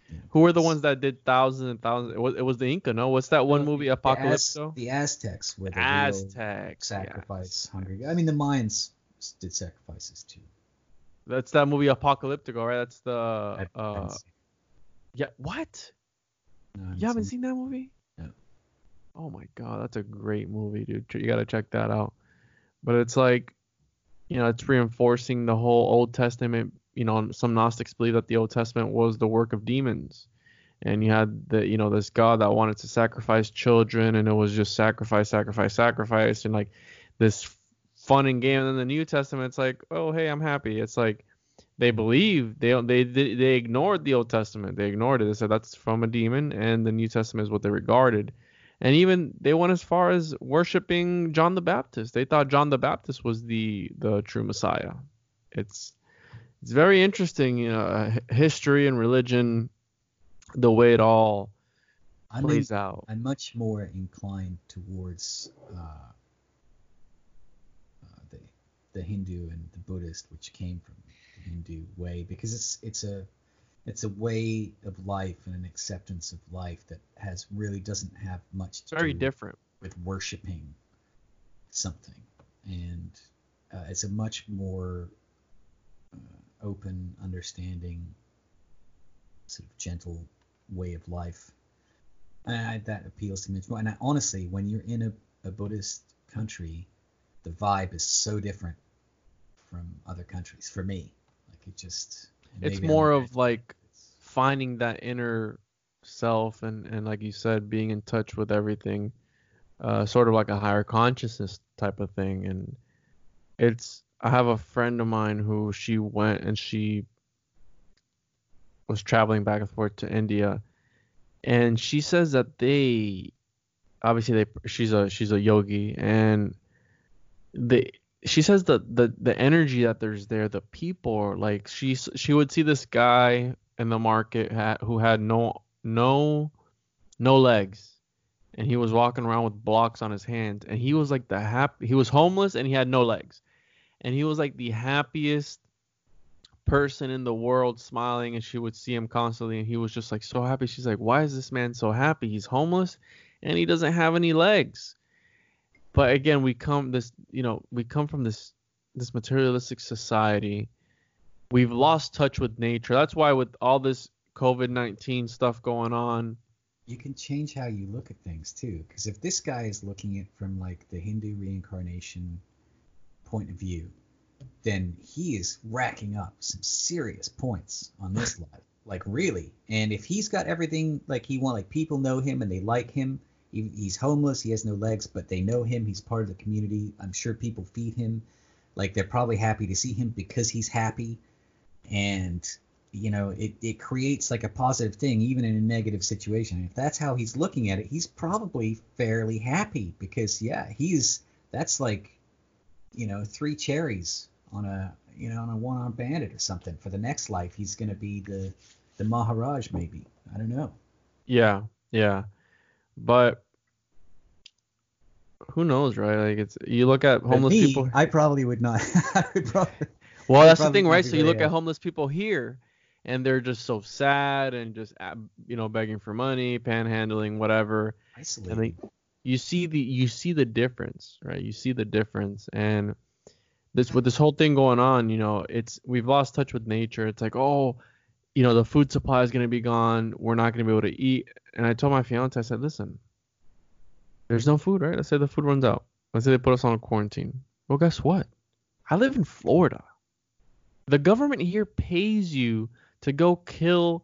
you know, Who were the ones that did thousands and thousands? It was, it was the Inca, no? What's that one movie, the Az-? The Aztecs were the Aztecs. sacrifice yes. hungry. I mean, the Mayans did sacrifices too. That's that movie Apocalyptico, right? That's the uh yeah. What? no, haven't You haven't seen- seen that movie? No. Oh my god, that's a great movie, dude. You gotta check that out. But it's like, you know, it's reinforcing the whole Old Testament. You know, some Gnostics believe that the Old Testament was the work of demons, and you had the, you know, this God that wanted to sacrifice children, and it was just sacrifice, sacrifice, sacrifice, and like this fun and game. And then the New Testament, it's like, oh hey, I'm happy. It's like they believe they they they they ignored the Old Testament. They ignored it. They said that's from a demon, and the New Testament is what they regarded. And even they went as far as worshiping John the Baptist. They thought John the Baptist was the the true Messiah. It's it's very interesting, you know, history and religion, the way it all I'm, plays in- out. I'm much more inclined towards uh, uh, the the Hindu and the Buddhist, which came from the Hindu way, because it's it's a it's a way of life and an acceptance of life that has really doesn't have much to very do different. with worshiping something, and uh, it's a much more uh, open, understanding, sort of gentle way of life. And I, that appeals to me more. And I, honestly, when you're in a, a Buddhist country, the vibe is so different from other countries. For me, like it just. It's more of like finding that inner self and and like you said being in touch with everything uh sort of like a higher consciousness type of thing. And it's i have a friend of mine who she went and she was traveling back and forth to india. And she says that they obviously they she's a she's a yogi and they she says that the the energy that there's there the people like she she would see this guy in the market who had no no no legs. And he was walking around with blocks on his hands. And he was like the happy he was homeless and he had no legs. And he was like the happiest person in the world smiling and she would see him constantly. And he was just like so happy. She's like why is this man so happy? He's homeless and he doesn't have any legs but again we come this you know we come from this this materialistic society we've lost touch with nature that's why with all this covid-19 stuff going on you can change how you look at things too because if this guy is looking at from like the hindu reincarnation point of view then he is racking up some serious points on this [LAUGHS] life. Like really. And if he's got everything like he want, like people know him and they like him. He, he's homeless. He has no legs, but they know him. He's part of the community. I'm sure people feed him. Like they're probably happy to see him because he's happy. And you know, it, it creates like a positive thing even in a negative situation. If that's how he's looking at it, he's probably fairly happy because yeah, he's that's like you know, three cherries on a you know on a one armed bandit or something. For the next life, he's gonna be the the Maharaj maybe. I don't know. Yeah, yeah, but who knows, right? Like it's you look at homeless me, people. I probably would not. [LAUGHS] Would probably. Well, that's the thing, right? So you look at homeless people here, and they're just so sad and just you know begging for money, panhandling, whatever. Isolated. And they, you see the you see the difference, right? You see the difference, and this with this whole thing going on, you know, it's we've lost touch with nature. It's like, oh, you know, the food supply is gonna be gone. We're not gonna be able to eat. And I told my fiance, I said, listen, there's no food, right? Let's say the food runs out. Let's say they put us on a quarantine. Well, guess what? I live in Florida. The government here pays you to go kill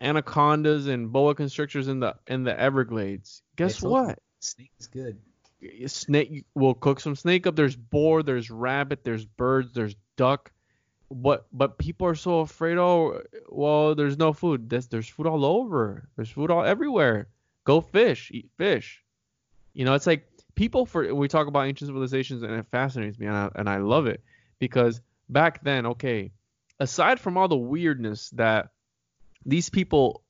anacondas and boa constrictors in the in the Everglades. Guess what? Snake is good snake we'll cook some snake up there's boar there's rabbit there's birds there's duck but but people are so afraid oh well there's no food there's, there's food all over there's food all everywhere go fish eat fish you know it's like people for we talk about ancient civilizations and it fascinates me and I, and I love it because back then okay aside from all the weirdness that these people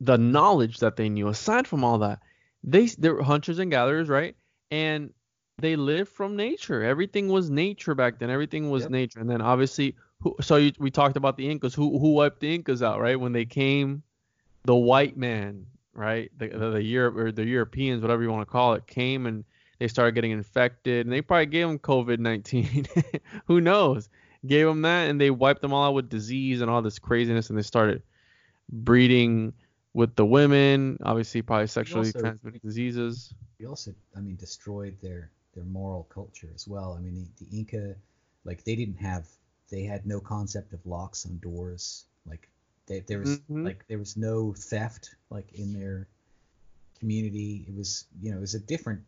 the knowledge that they knew aside from all that they they were hunters and gatherers right and they lived from nature. Everything was nature back then. Everything was yep. nature. And then obviously, who, so you, we talked about the Incas. Who who wiped the Incas out, right? When they came, the white man, right? The the, the Europe or the Europeans, whatever you want to call it, came and they started getting infected, and they probably gave them COVID-19. [LAUGHS] who knows? Gave them that, and they wiped them all out with disease and all this craziness, and they started breeding with the women, obviously probably sexually also, transmitted diseases. We also, I mean, destroyed their their moral culture as well. I mean, the, the Inca, like they didn't have, they had no concept of locks on doors. Like they, there was mm-hmm. like there was no theft like in their community. It was you know it was a different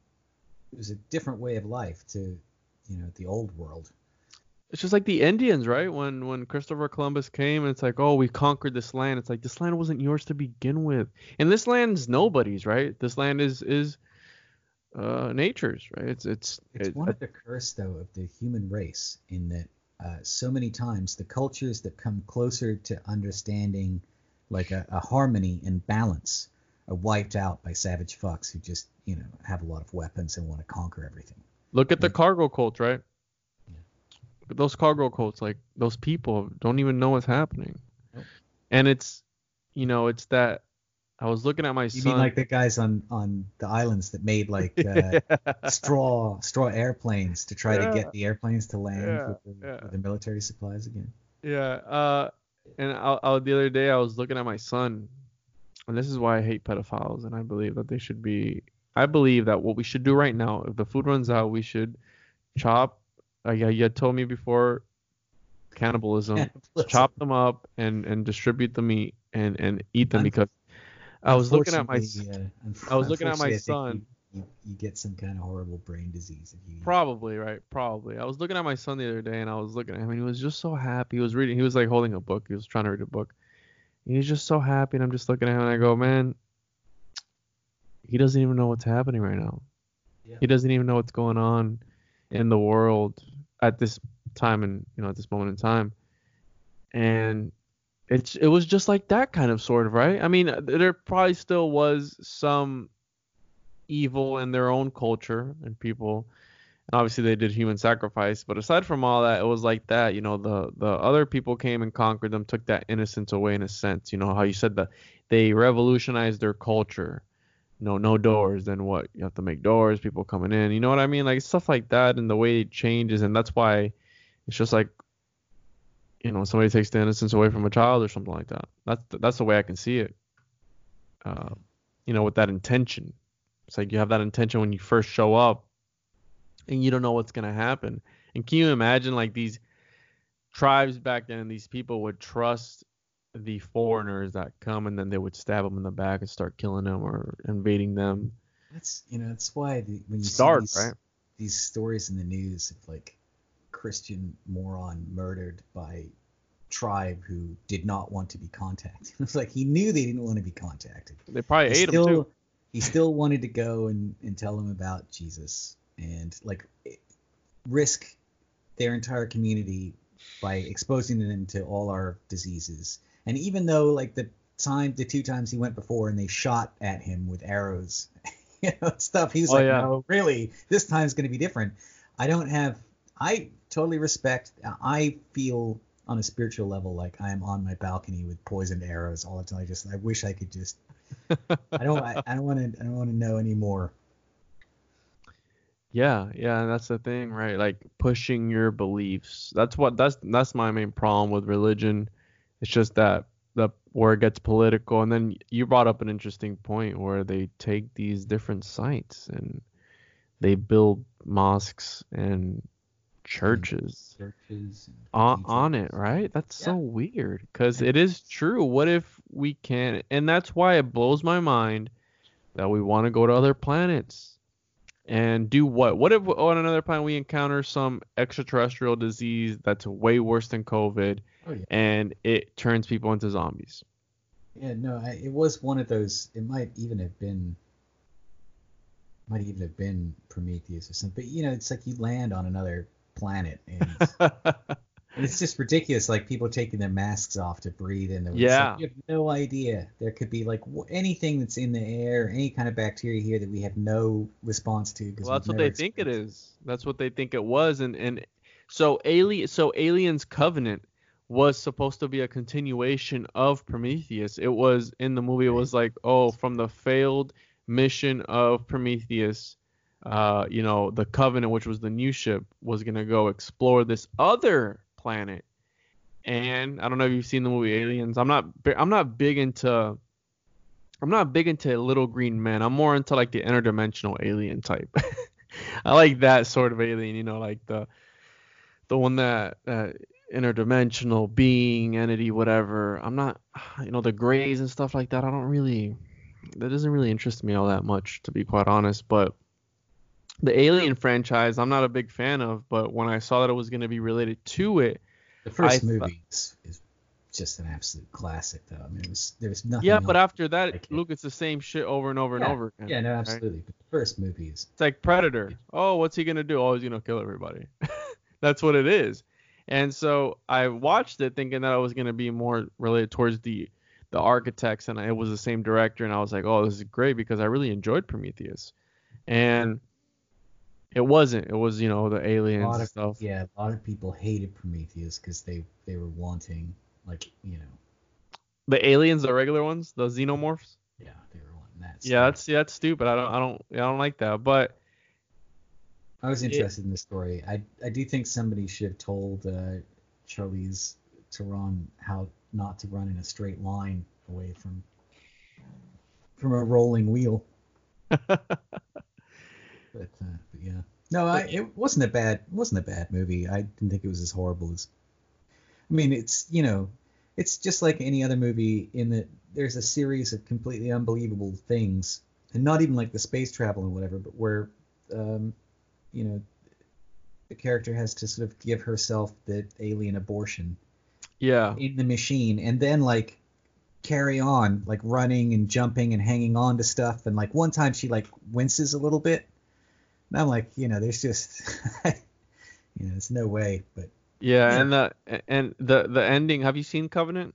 it was a different way of life to you know the old world. It's just like the Indians, right? When when Christopher Columbus came, and it's like, oh, we conquered this land. It's like this land wasn't yours to begin with, and this land's nobody's, right? This land is is uh, nature's, right? It's it's it's it, one of the curse though of the human race in that uh, so many times the cultures that come closer to understanding like a, a harmony and balance are wiped out by savage fucks who just you know have a lot of weapons and want to conquer everything. Look at the cargo cult, right? yeah. those cargo cults, like those people don't even know what's happening. Nope. And it's, you know, it's that I was looking at my you son. You mean like the guys on on the islands that made like uh, [LAUGHS] straw straw airplanes to try yeah. to get the airplanes to land yeah. with, the, yeah. with, the, military supplies again? Yeah. Uh, and I, I, the other day I was looking at my son, and this is why I hate pedophiles, and I believe that they should be. I believe that what we should do right now, if the food runs out, we should chop uh, yeah, you had told me before cannibalism. cannibalism. Chop them up and and distribute the meat and and eat them because I was looking at my uh, I was looking at my son. You, you, get some kind of horrible brain disease if you probably right probably. I was looking at my son the other day and i was looking at him and he was just so happy. He was reading he was like holding a book. He was trying to read a book. And he's just so happy and i'm just looking at him and i go man he doesn't even know what's happening right now. Yeah. he doesn't even know what's going on in the world at this time and you know at this moment in time. And it's it was just like that kind of sort of right i mean uh, there probably still was some evil in their own culture and people And obviously they did human sacrifice, but aside from all that, it was like that. You know, the the other people came and conquered them, took that innocence away in a sense. You know how you said that they revolutionized their culture. No, no doors. Then what? You have to make doors. People coming in. You know what I mean? Like stuff like that, and the way it changes, and that's why it's just like you know somebody takes the innocence away from a child or something like that. That's that's the way I can see it. Uh, you know, with that intention. It's like you have that intention when you first show up, and you don't know what's gonna happen. And can you imagine like these tribes back then? These people would trust the foreigners that come, and then they would stab them in the back and start killing them or invading them. That's you know that's why the, when you Start, see these, right? these stories in the news of like Christian moron murdered by tribe who did not want to be contacted. [LAUGHS] It's like he knew they didn't want to be contacted. They probably he ate still, them too. He still wanted to go and, and tell them about Jesus and like risk their entire community by exposing them to all our diseases. And even though like the time the two times he went before and they shot at him with arrows, [LAUGHS] you know, stuff, he's Oh, like, yeah. no, really, this time's going to be different. I don't have. I totally respect. I feel on a spiritual level like I am on my balcony with poisoned arrows all the time. I just I wish I could just. [LAUGHS] I don't. I, I don't want to. I don't want to know anymore. Yeah, yeah, and that's the thing, right? Like pushing your beliefs. That's what that's that's my main problem with religion. It's just that the where it gets political and then you brought up an interesting point where they take these different sites and they build mosques and churches Churches. on, on it, right? That's so weird because it is true. What if we can't? And that's why it blows my mind that we want to go to other planets and do what? What if on another planet we encounter some extraterrestrial disease that's way worse than COVID Oh yeah. and it turns people into zombies? Yeah. No. I, it was one of those. It might even have been. Might even have been Prometheus or something. But you know, it's like you land on another planet [LAUGHS] and it's just ridiculous, like people taking their masks off to breathe in. Like, Yeah. you have no idea. There could be like w- anything that's in the air, any kind of bacteria here that we have no response to. Well, that's what they think it is. That's what they think it was, and and so alien, so Aliens Covenant was supposed to be a continuation of Prometheus. It was in the movie. It was like, oh, from the failed mission of Prometheus, uh, you know, the Covenant, which was the new ship, was gonna go explore this other planet. And I don't know if you've seen the movie Aliens. I'm not. I'm not big into. I'm not big into little green men. I'm more into like the interdimensional alien type. [LAUGHS] I like that sort of alien, you know, like the the one that that interdimensional being, entity, whatever. I'm not, you know, the grays and stuff like that. I don't really. That doesn't really interest me all that much, to be quite honest. But the Alien franchise, I'm not a big fan of. But when I saw that it was going to be related to it, The first I movie is, is just an absolute classic, though. I mean, it was there was nothing. yeah. But after that, like. Luke, it's the same shit over and over and over again. Yeah, no, right? absolutely. But the first movie is It's like Predator. Oh, what's he gonna do? Oh, he's gonna kill everybody. [LAUGHS] That's what it is. And so I watched it thinking that I was gonna be more related towards the the architects, and it was the same director, and I was like, oh, this is great because I really enjoyed Prometheus, and it wasn't. It was you know the aliens of stuff. yeah, a lot of people hated Prometheus because they they were wanting like you know The aliens, the regular ones, the xenomorphs. yeah they were wanting that. Yeah, that's yeah, that's stupid. I don't I don't I don't like that. But I was It- interested in the story. I I do think somebody should have told uh, Charlize Theron how not to run in a straight line away from from a rolling wheel. [LAUGHS] But, uh, but yeah, no, I, it wasn't a bad wasn't a bad movie. I didn't think it was as horrible as. I mean, it's you know, it's just like any other movie in that there's a series of completely unbelievable things, and not even like the space travel and whatever, but where, um, you know, the character has to sort of give herself the alien abortion yeah, in the machine, and then like carry on like running and jumping and hanging on to stuff and like one time she like winces a little bit and i'm like you know there's just [LAUGHS] you know there's no way but yeah, Yeah. and the and the the ending. Have you seen Covenant?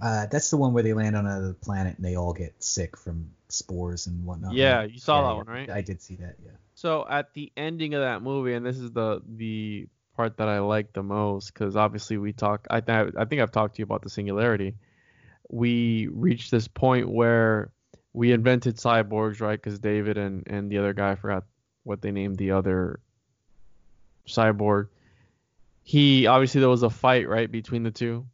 uh that's the one where they land on another planet and they all get sick from spores and whatnot Yeah, you saw Yeah, that one, right? i did see that yeah So at the ending of that movie, and this is the the part that I like the most, because obviously we talk. I th- I think I've talked to you about the singularity. We reached this point where we invented cyborgs, right? Because David and and the other guy I forgot what they named the other cyborg. He obviously there was a fight right between the two,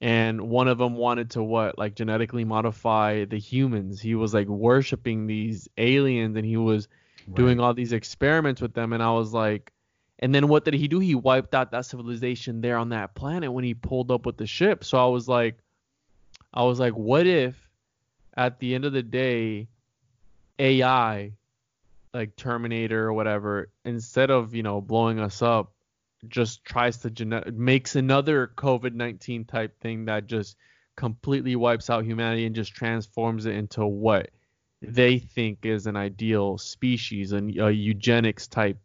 and one of them wanted to what like genetically modify the humans. He was like worshiping these aliens, and he was doing all these experiments with them, and I was like. And then what did he do? He wiped out that civilization there on that planet when he pulled up with the ship. So I was like, I was like, what if at the end of the day, AI, like Terminator or whatever, instead of you know blowing us up, just tries to genet- makes another COVID nineteen type thing that just completely wipes out humanity and just transforms it into what they think is an ideal species, and a eugenics type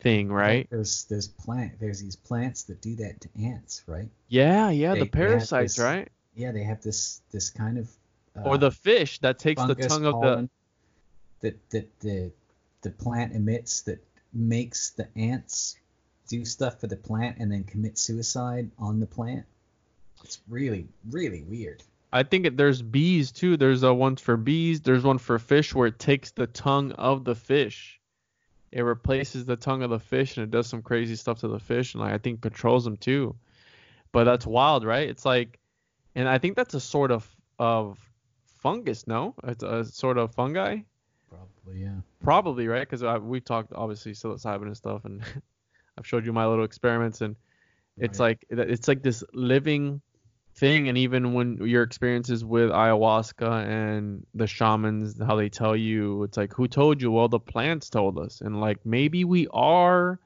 thing, right? There's there's plant there's these plants that do that to ants, right? Yeah, yeah, They- the parasites, this- right? Yeah, they have this this kind of uh, or the fish that takes the tongue of the that that the the plant emits that makes the ants do stuff for the plant and then commit suicide on the plant. It's really really weird. I think there's bees too. There's a one for bees. There's one for fish where it takes the tongue of the fish. It replaces the tongue of the fish and it does some crazy stuff to the fish and like, I think controls them too. But that's wild, right? It's like, and I think that's a sort of of fungus. No, it's a sort of fungi. Probably yeah. Probably right, because uh, we've talked obviously psilocybin and stuff, and [LAUGHS] I've showed you my little experiments, and it's Right. like it's like this living thing. And even when your experiences with ayahuasca and the shamans, how they tell you, it's like who told you? Well, the plants told us, and like maybe we are.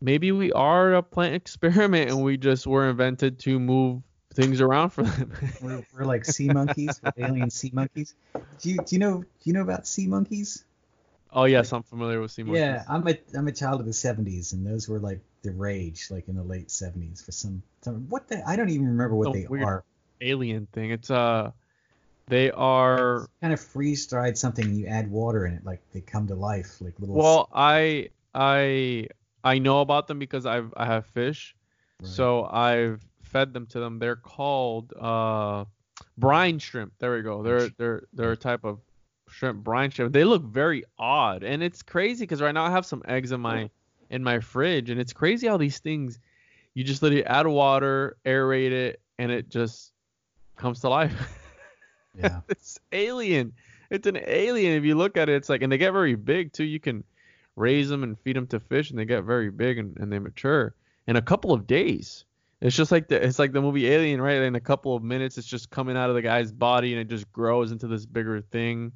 Maybe we are a plant [LAUGHS] experiment and we just were invented to move things around for them. [LAUGHS] We're, we're like sea monkeys, alien sea monkeys. Do you do you know do you know about sea monkeys? oh yes, I'm familiar with sea monkeys. Yeah, I'm a I'm a child of the 70s, and those were like the rage, like in the late 70s for some. some what the I don't even remember what they are. alien thing. It's uh, they are. kind of freeze dried something, and you add water in it, like they come to life, like little. Well, I I I know about them because I've I have fish, Right. so I've fed them to them. They're called uh brine shrimp. There we go. They're they're they're a type of shrimp brine shrimp. They look very odd, and it's crazy because right now I have some eggs in my in my fridge, and it's crazy how these things you just literally add water, aerate it, and it just comes to life. [LAUGHS] yeah. it's alien. It's an alien. If you look at it, it's like, and they get very big too. You can raise them and feed them to fish, and they get very big and, and they mature in a couple of days. It's just like the it's like the movie Alien, right? In a couple of minutes, it's just coming out of the guy's body and it just grows into this bigger thing.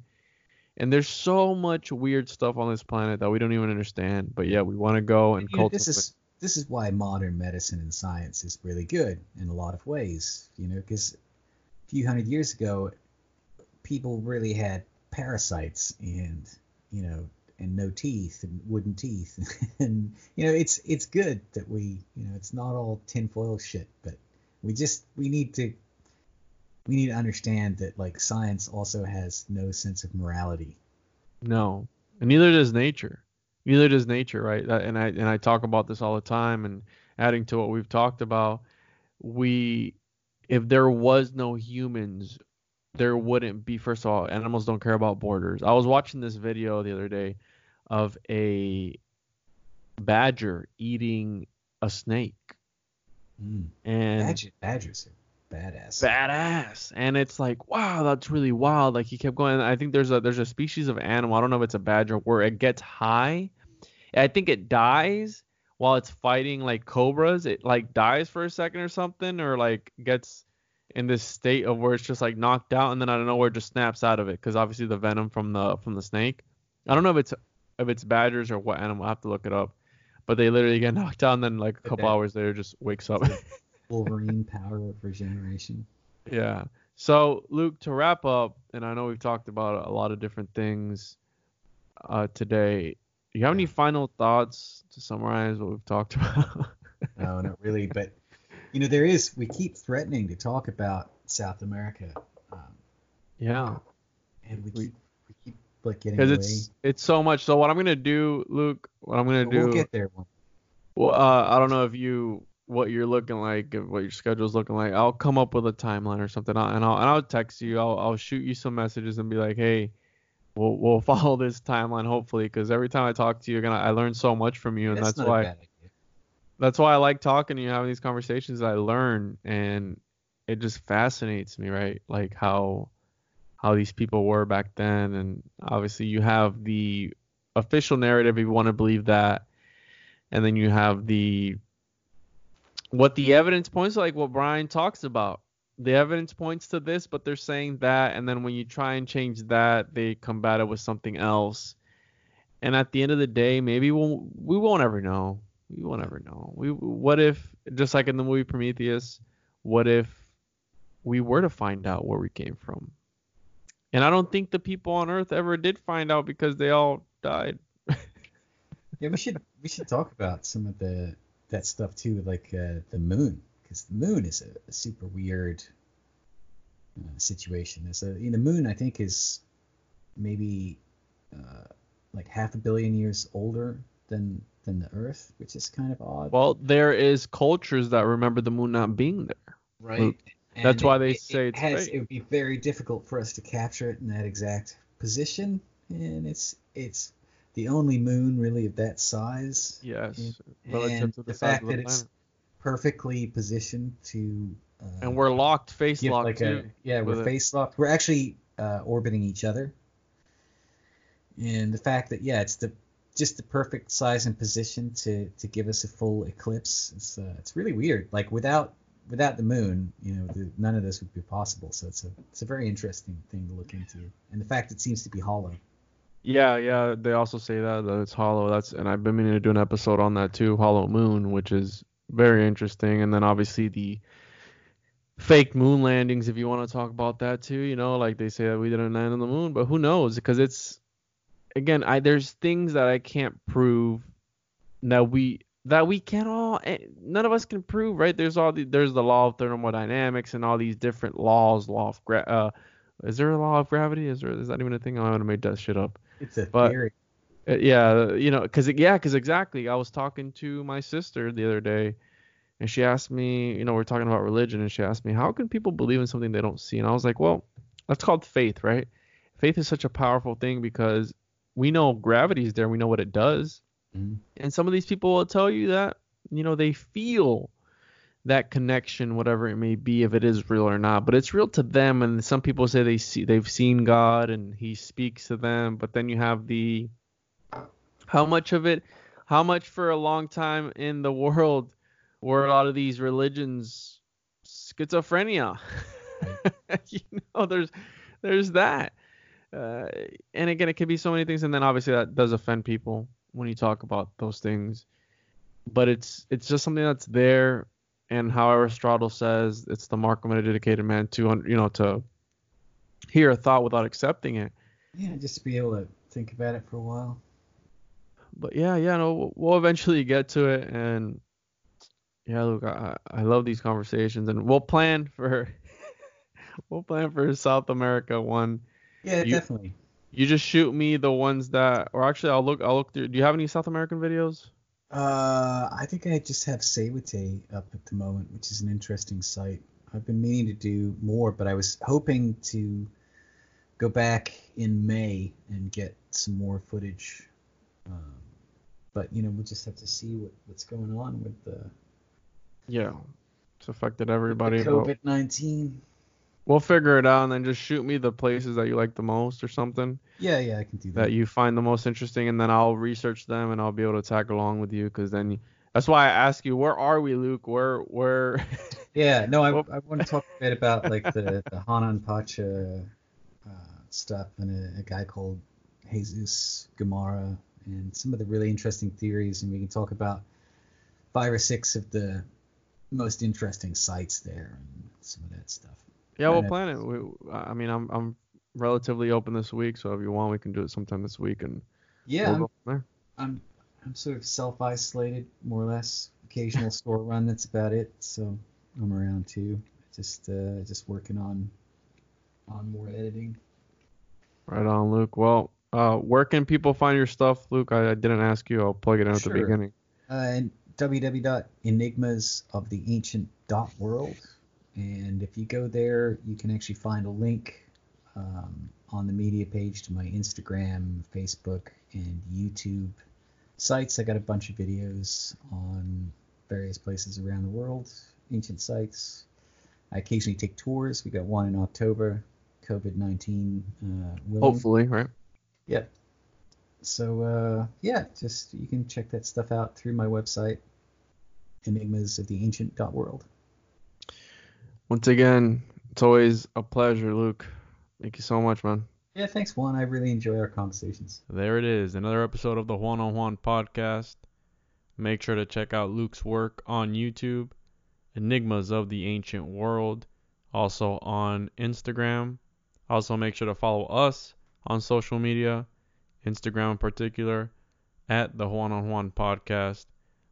And there's so much weird stuff on this planet that we don't even understand. But yeah, we want to go and You know, cultivate. this is this is why modern medicine and science is really good in a lot of ways. You know, because a few hundred years ago, people really had parasites and you know and no teeth and wooden teeth [LAUGHS] and you know it's it's good that we you know it's not all tinfoil shit but we just we need to we need to understand that like science also has no sense of morality No, and neither does nature. Neither does nature, right? Uh, and I and I talk about this all the time. And adding to what we've talked about, we, if there was no humans, there wouldn't be. First of all, animals don't care about borders. I was watching this video the other day of a badger eating a snake, mm. and Badger, badgers are badass badass and it's like wow that's really wild like he kept going i think there's a there's a species of animal i don't know if it's a badger where it gets high i think it dies while it's fighting like cobras it like dies for a second or something or like gets in this state of where it's just like knocked out and then i don't know where it just snaps out of it because obviously the venom from the from the snake i don't know if it's if it's badgers or what animal i have to look it up but they literally get [LAUGHS] knocked out and then like a couple bad- hours later just wakes up [LAUGHS] wolverine power of regeneration Yeah. So, Luke, to wrap up, and I know we've talked about a lot of different things uh, today. Do you have any final thoughts to summarize what we've talked [LAUGHS] about? No, not really. But you know, there is. We keep threatening to talk about South America, um, yeah. and we We- keep we keep but getting because it's it's so much. So what I'm gonna do, Luke, what I'm gonna do. we'll get there. Well, uh, I don't know if you what you're looking like, if what your schedule's looking like. I'll come up with a timeline or something, I'll- and I'll and I'll text you. I'll I'll shoot you some messages and be like, hey, we'll we'll [LAUGHS] follow this timeline hopefully, because every time I talk to you, you're gonna I learn so much from you, and that's, a why. That's why I like talking to you, having these conversations. I learn, and it just fascinates me, right? Like how how these people were back then, and obviously you have the official narrative if you want to believe that, and then you have the what the evidence points like what Brien talks about. The evidence points to this, but they're saying that, and then when you try and change that, they combat it with something else. And at the end of the day, maybe we'll, we won't ever know. We won't ever know. We what if just like in the movie Prometheus, what if we were to find out where we came from? And I don't think the people on Earth ever did find out because they all died. [LAUGHS] Yeah, we should we should talk about some of the that stuff too, like uh, the moon, because the moon is a, a super weird uh, situation. A, you know, the moon I think is maybe uh, like half a billion years older than than the Earth, which is kind of odd. Well, there is cultures that remember the moon not being there. right. that's And why they it- say it has. It would be very difficult for us to capture it in that exact position, and it's it's the only moon really of that size. Yes, And relative to the, the size fact of the that it's perfectly positioned to. Uh, And we're locked, face give locked like too. a yeah, we're face locked. We're actually uh, orbiting each other, and the fact that yeah, it's the just the perfect size and position to to give us a full eclipse. It's uh, it's really weird. Like without without the moon, you know, the, none of this would be possible. So it's a it's a very interesting thing to look into, and the fact it seems to be hollow. Yeah, yeah. They also say that that it's hollow. That's and I've been meaning to do an episode on that too, Hollow Moon, which is very interesting. And then obviously the fake moon landings, if you want to talk about that too. You know, like they say that we didn't land on the moon, but who knows? Because it's again, I there's things that I can't prove that we that we can all eh, none of us can prove, right? There's all the there's the law of thermodynamics and all these different laws, law of gra- uh is there a law of gravity? Is there is that even a thing? I'm gonna make that shit up. It's a But- theory. Uh, yeah, you know, cause yeah, cause exactly. I was talking to my sister the other day, and she asked me, you know, we're talking about religion, and she asked me, how can people believe in something they don't see? And I was like, well, that's called faith, right? Faith is such a powerful thing because we know gravity is there, we know what it does, Mhm. and some of these people will tell you that, you know, they feel that connection, whatever it may be, if it is real or not. But it's real to them, and some people say they see they've seen God and He speaks to them. But then you have the how much of it, how much for a long time in the world were a lot of these religions schizophrenia. [LAUGHS] you know, there's there's that. Uh, and again, it can be so many things, and then obviously that does offend people when you talk about those things. But it's it's just something that's there, and how Aristotle says it's the mark of a dedicated man to you know to hear a thought without accepting it. Yeah, just to be able to think about it for a while. But yeah, yeah, no, we'll- we'll eventually get to it, and yeah, look, I I love these conversations, and we'll plan for [LAUGHS] we'll plan for South America one. Yeah, You- definitely. You just shoot me the ones that, or actually, I'll look. I'll look through. Do you have any South American videos? Uh, I think I just have Sayhuite up at the moment, which is an interesting site. I've been meaning to do more, but I was hoping to go back in May and get some more footage. Um, but you know, we'll just have to see what, what's going on with the, Yeah, it's affected everybody. COVID nineteen. We'll figure it out, and then just shoot me the places that you like the most, or something Yeah, yeah, I can do that. that you find the most interesting, and then I'll research them, and I'll be able to tag along with you, because then. That's why I ask you, where are we, Luke? Where, where? [LAUGHS] Yeah, no, I, I want to talk a bit about like the the Hanan Pacha uh, stuff and a, a guy called Jesus Gamarra and some of the really interesting theories, and we can talk about five or six of the most interesting sites there and some of that stuff. Yeah, we'll plan it. We, I mean, I'm I'm relatively open this week, so if you want, we can do it sometime this week, and Yeah, we'll I'm, there. I'm I'm sort of self isolated, more or less. Occasional [LAUGHS] store run, that's about it. So I'm around too. Just uh, just working on on more editing. Right on, Luke. Well, Uh, where can people find your stuff, Luke? I, I didn't ask you. I'll plug it in Sure. at the beginning. Uh, www.enigmasoftheancient.world. And if you go there, you can actually find a link um, on the media page to my Instagram, Facebook, and YouTube sites. I got a bunch of videos on various places around the world, ancient sites. I occasionally take tours. We got one in October, COVID 19 uh. Hopefully, right? Yep. So uh, yeah, just you can check that stuff out through my website, enigmasoftheancient.world. Once again, it's always a pleasure, Luke. Thank you so much, man. Yeah, thanks, Juan. I really enjoy our conversations. There it is, another episode of the Juan on Juan podcast. Make sure to check out Luke's work on YouTube, Enigmas of the Ancient World, also on Instagram. Also, make sure to follow us on social media, Instagram in particular, at the Juan on Juan podcast.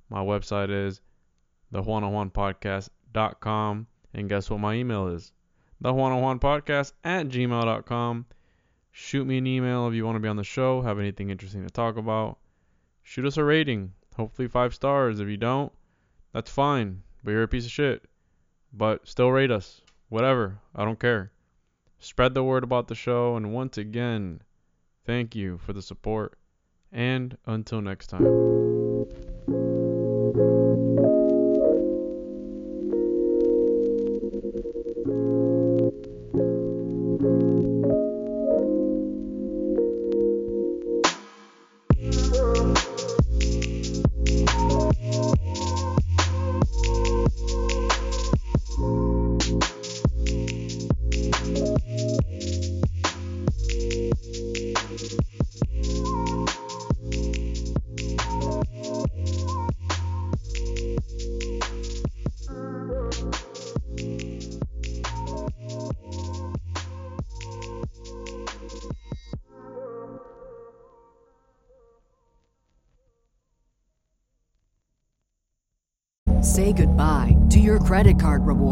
My website is the And guess what my email is? The Juan on Juan podcast at gmail.com. Shoot me an email if you want to be on the show, have anything interesting to talk about. Shoot us a rating, hopefully five stars. If you don't, that's fine, but you're a piece of shit. But still rate us, whatever, I don't care. Spread the word about the show, and once again, thank you for the support. And until next time.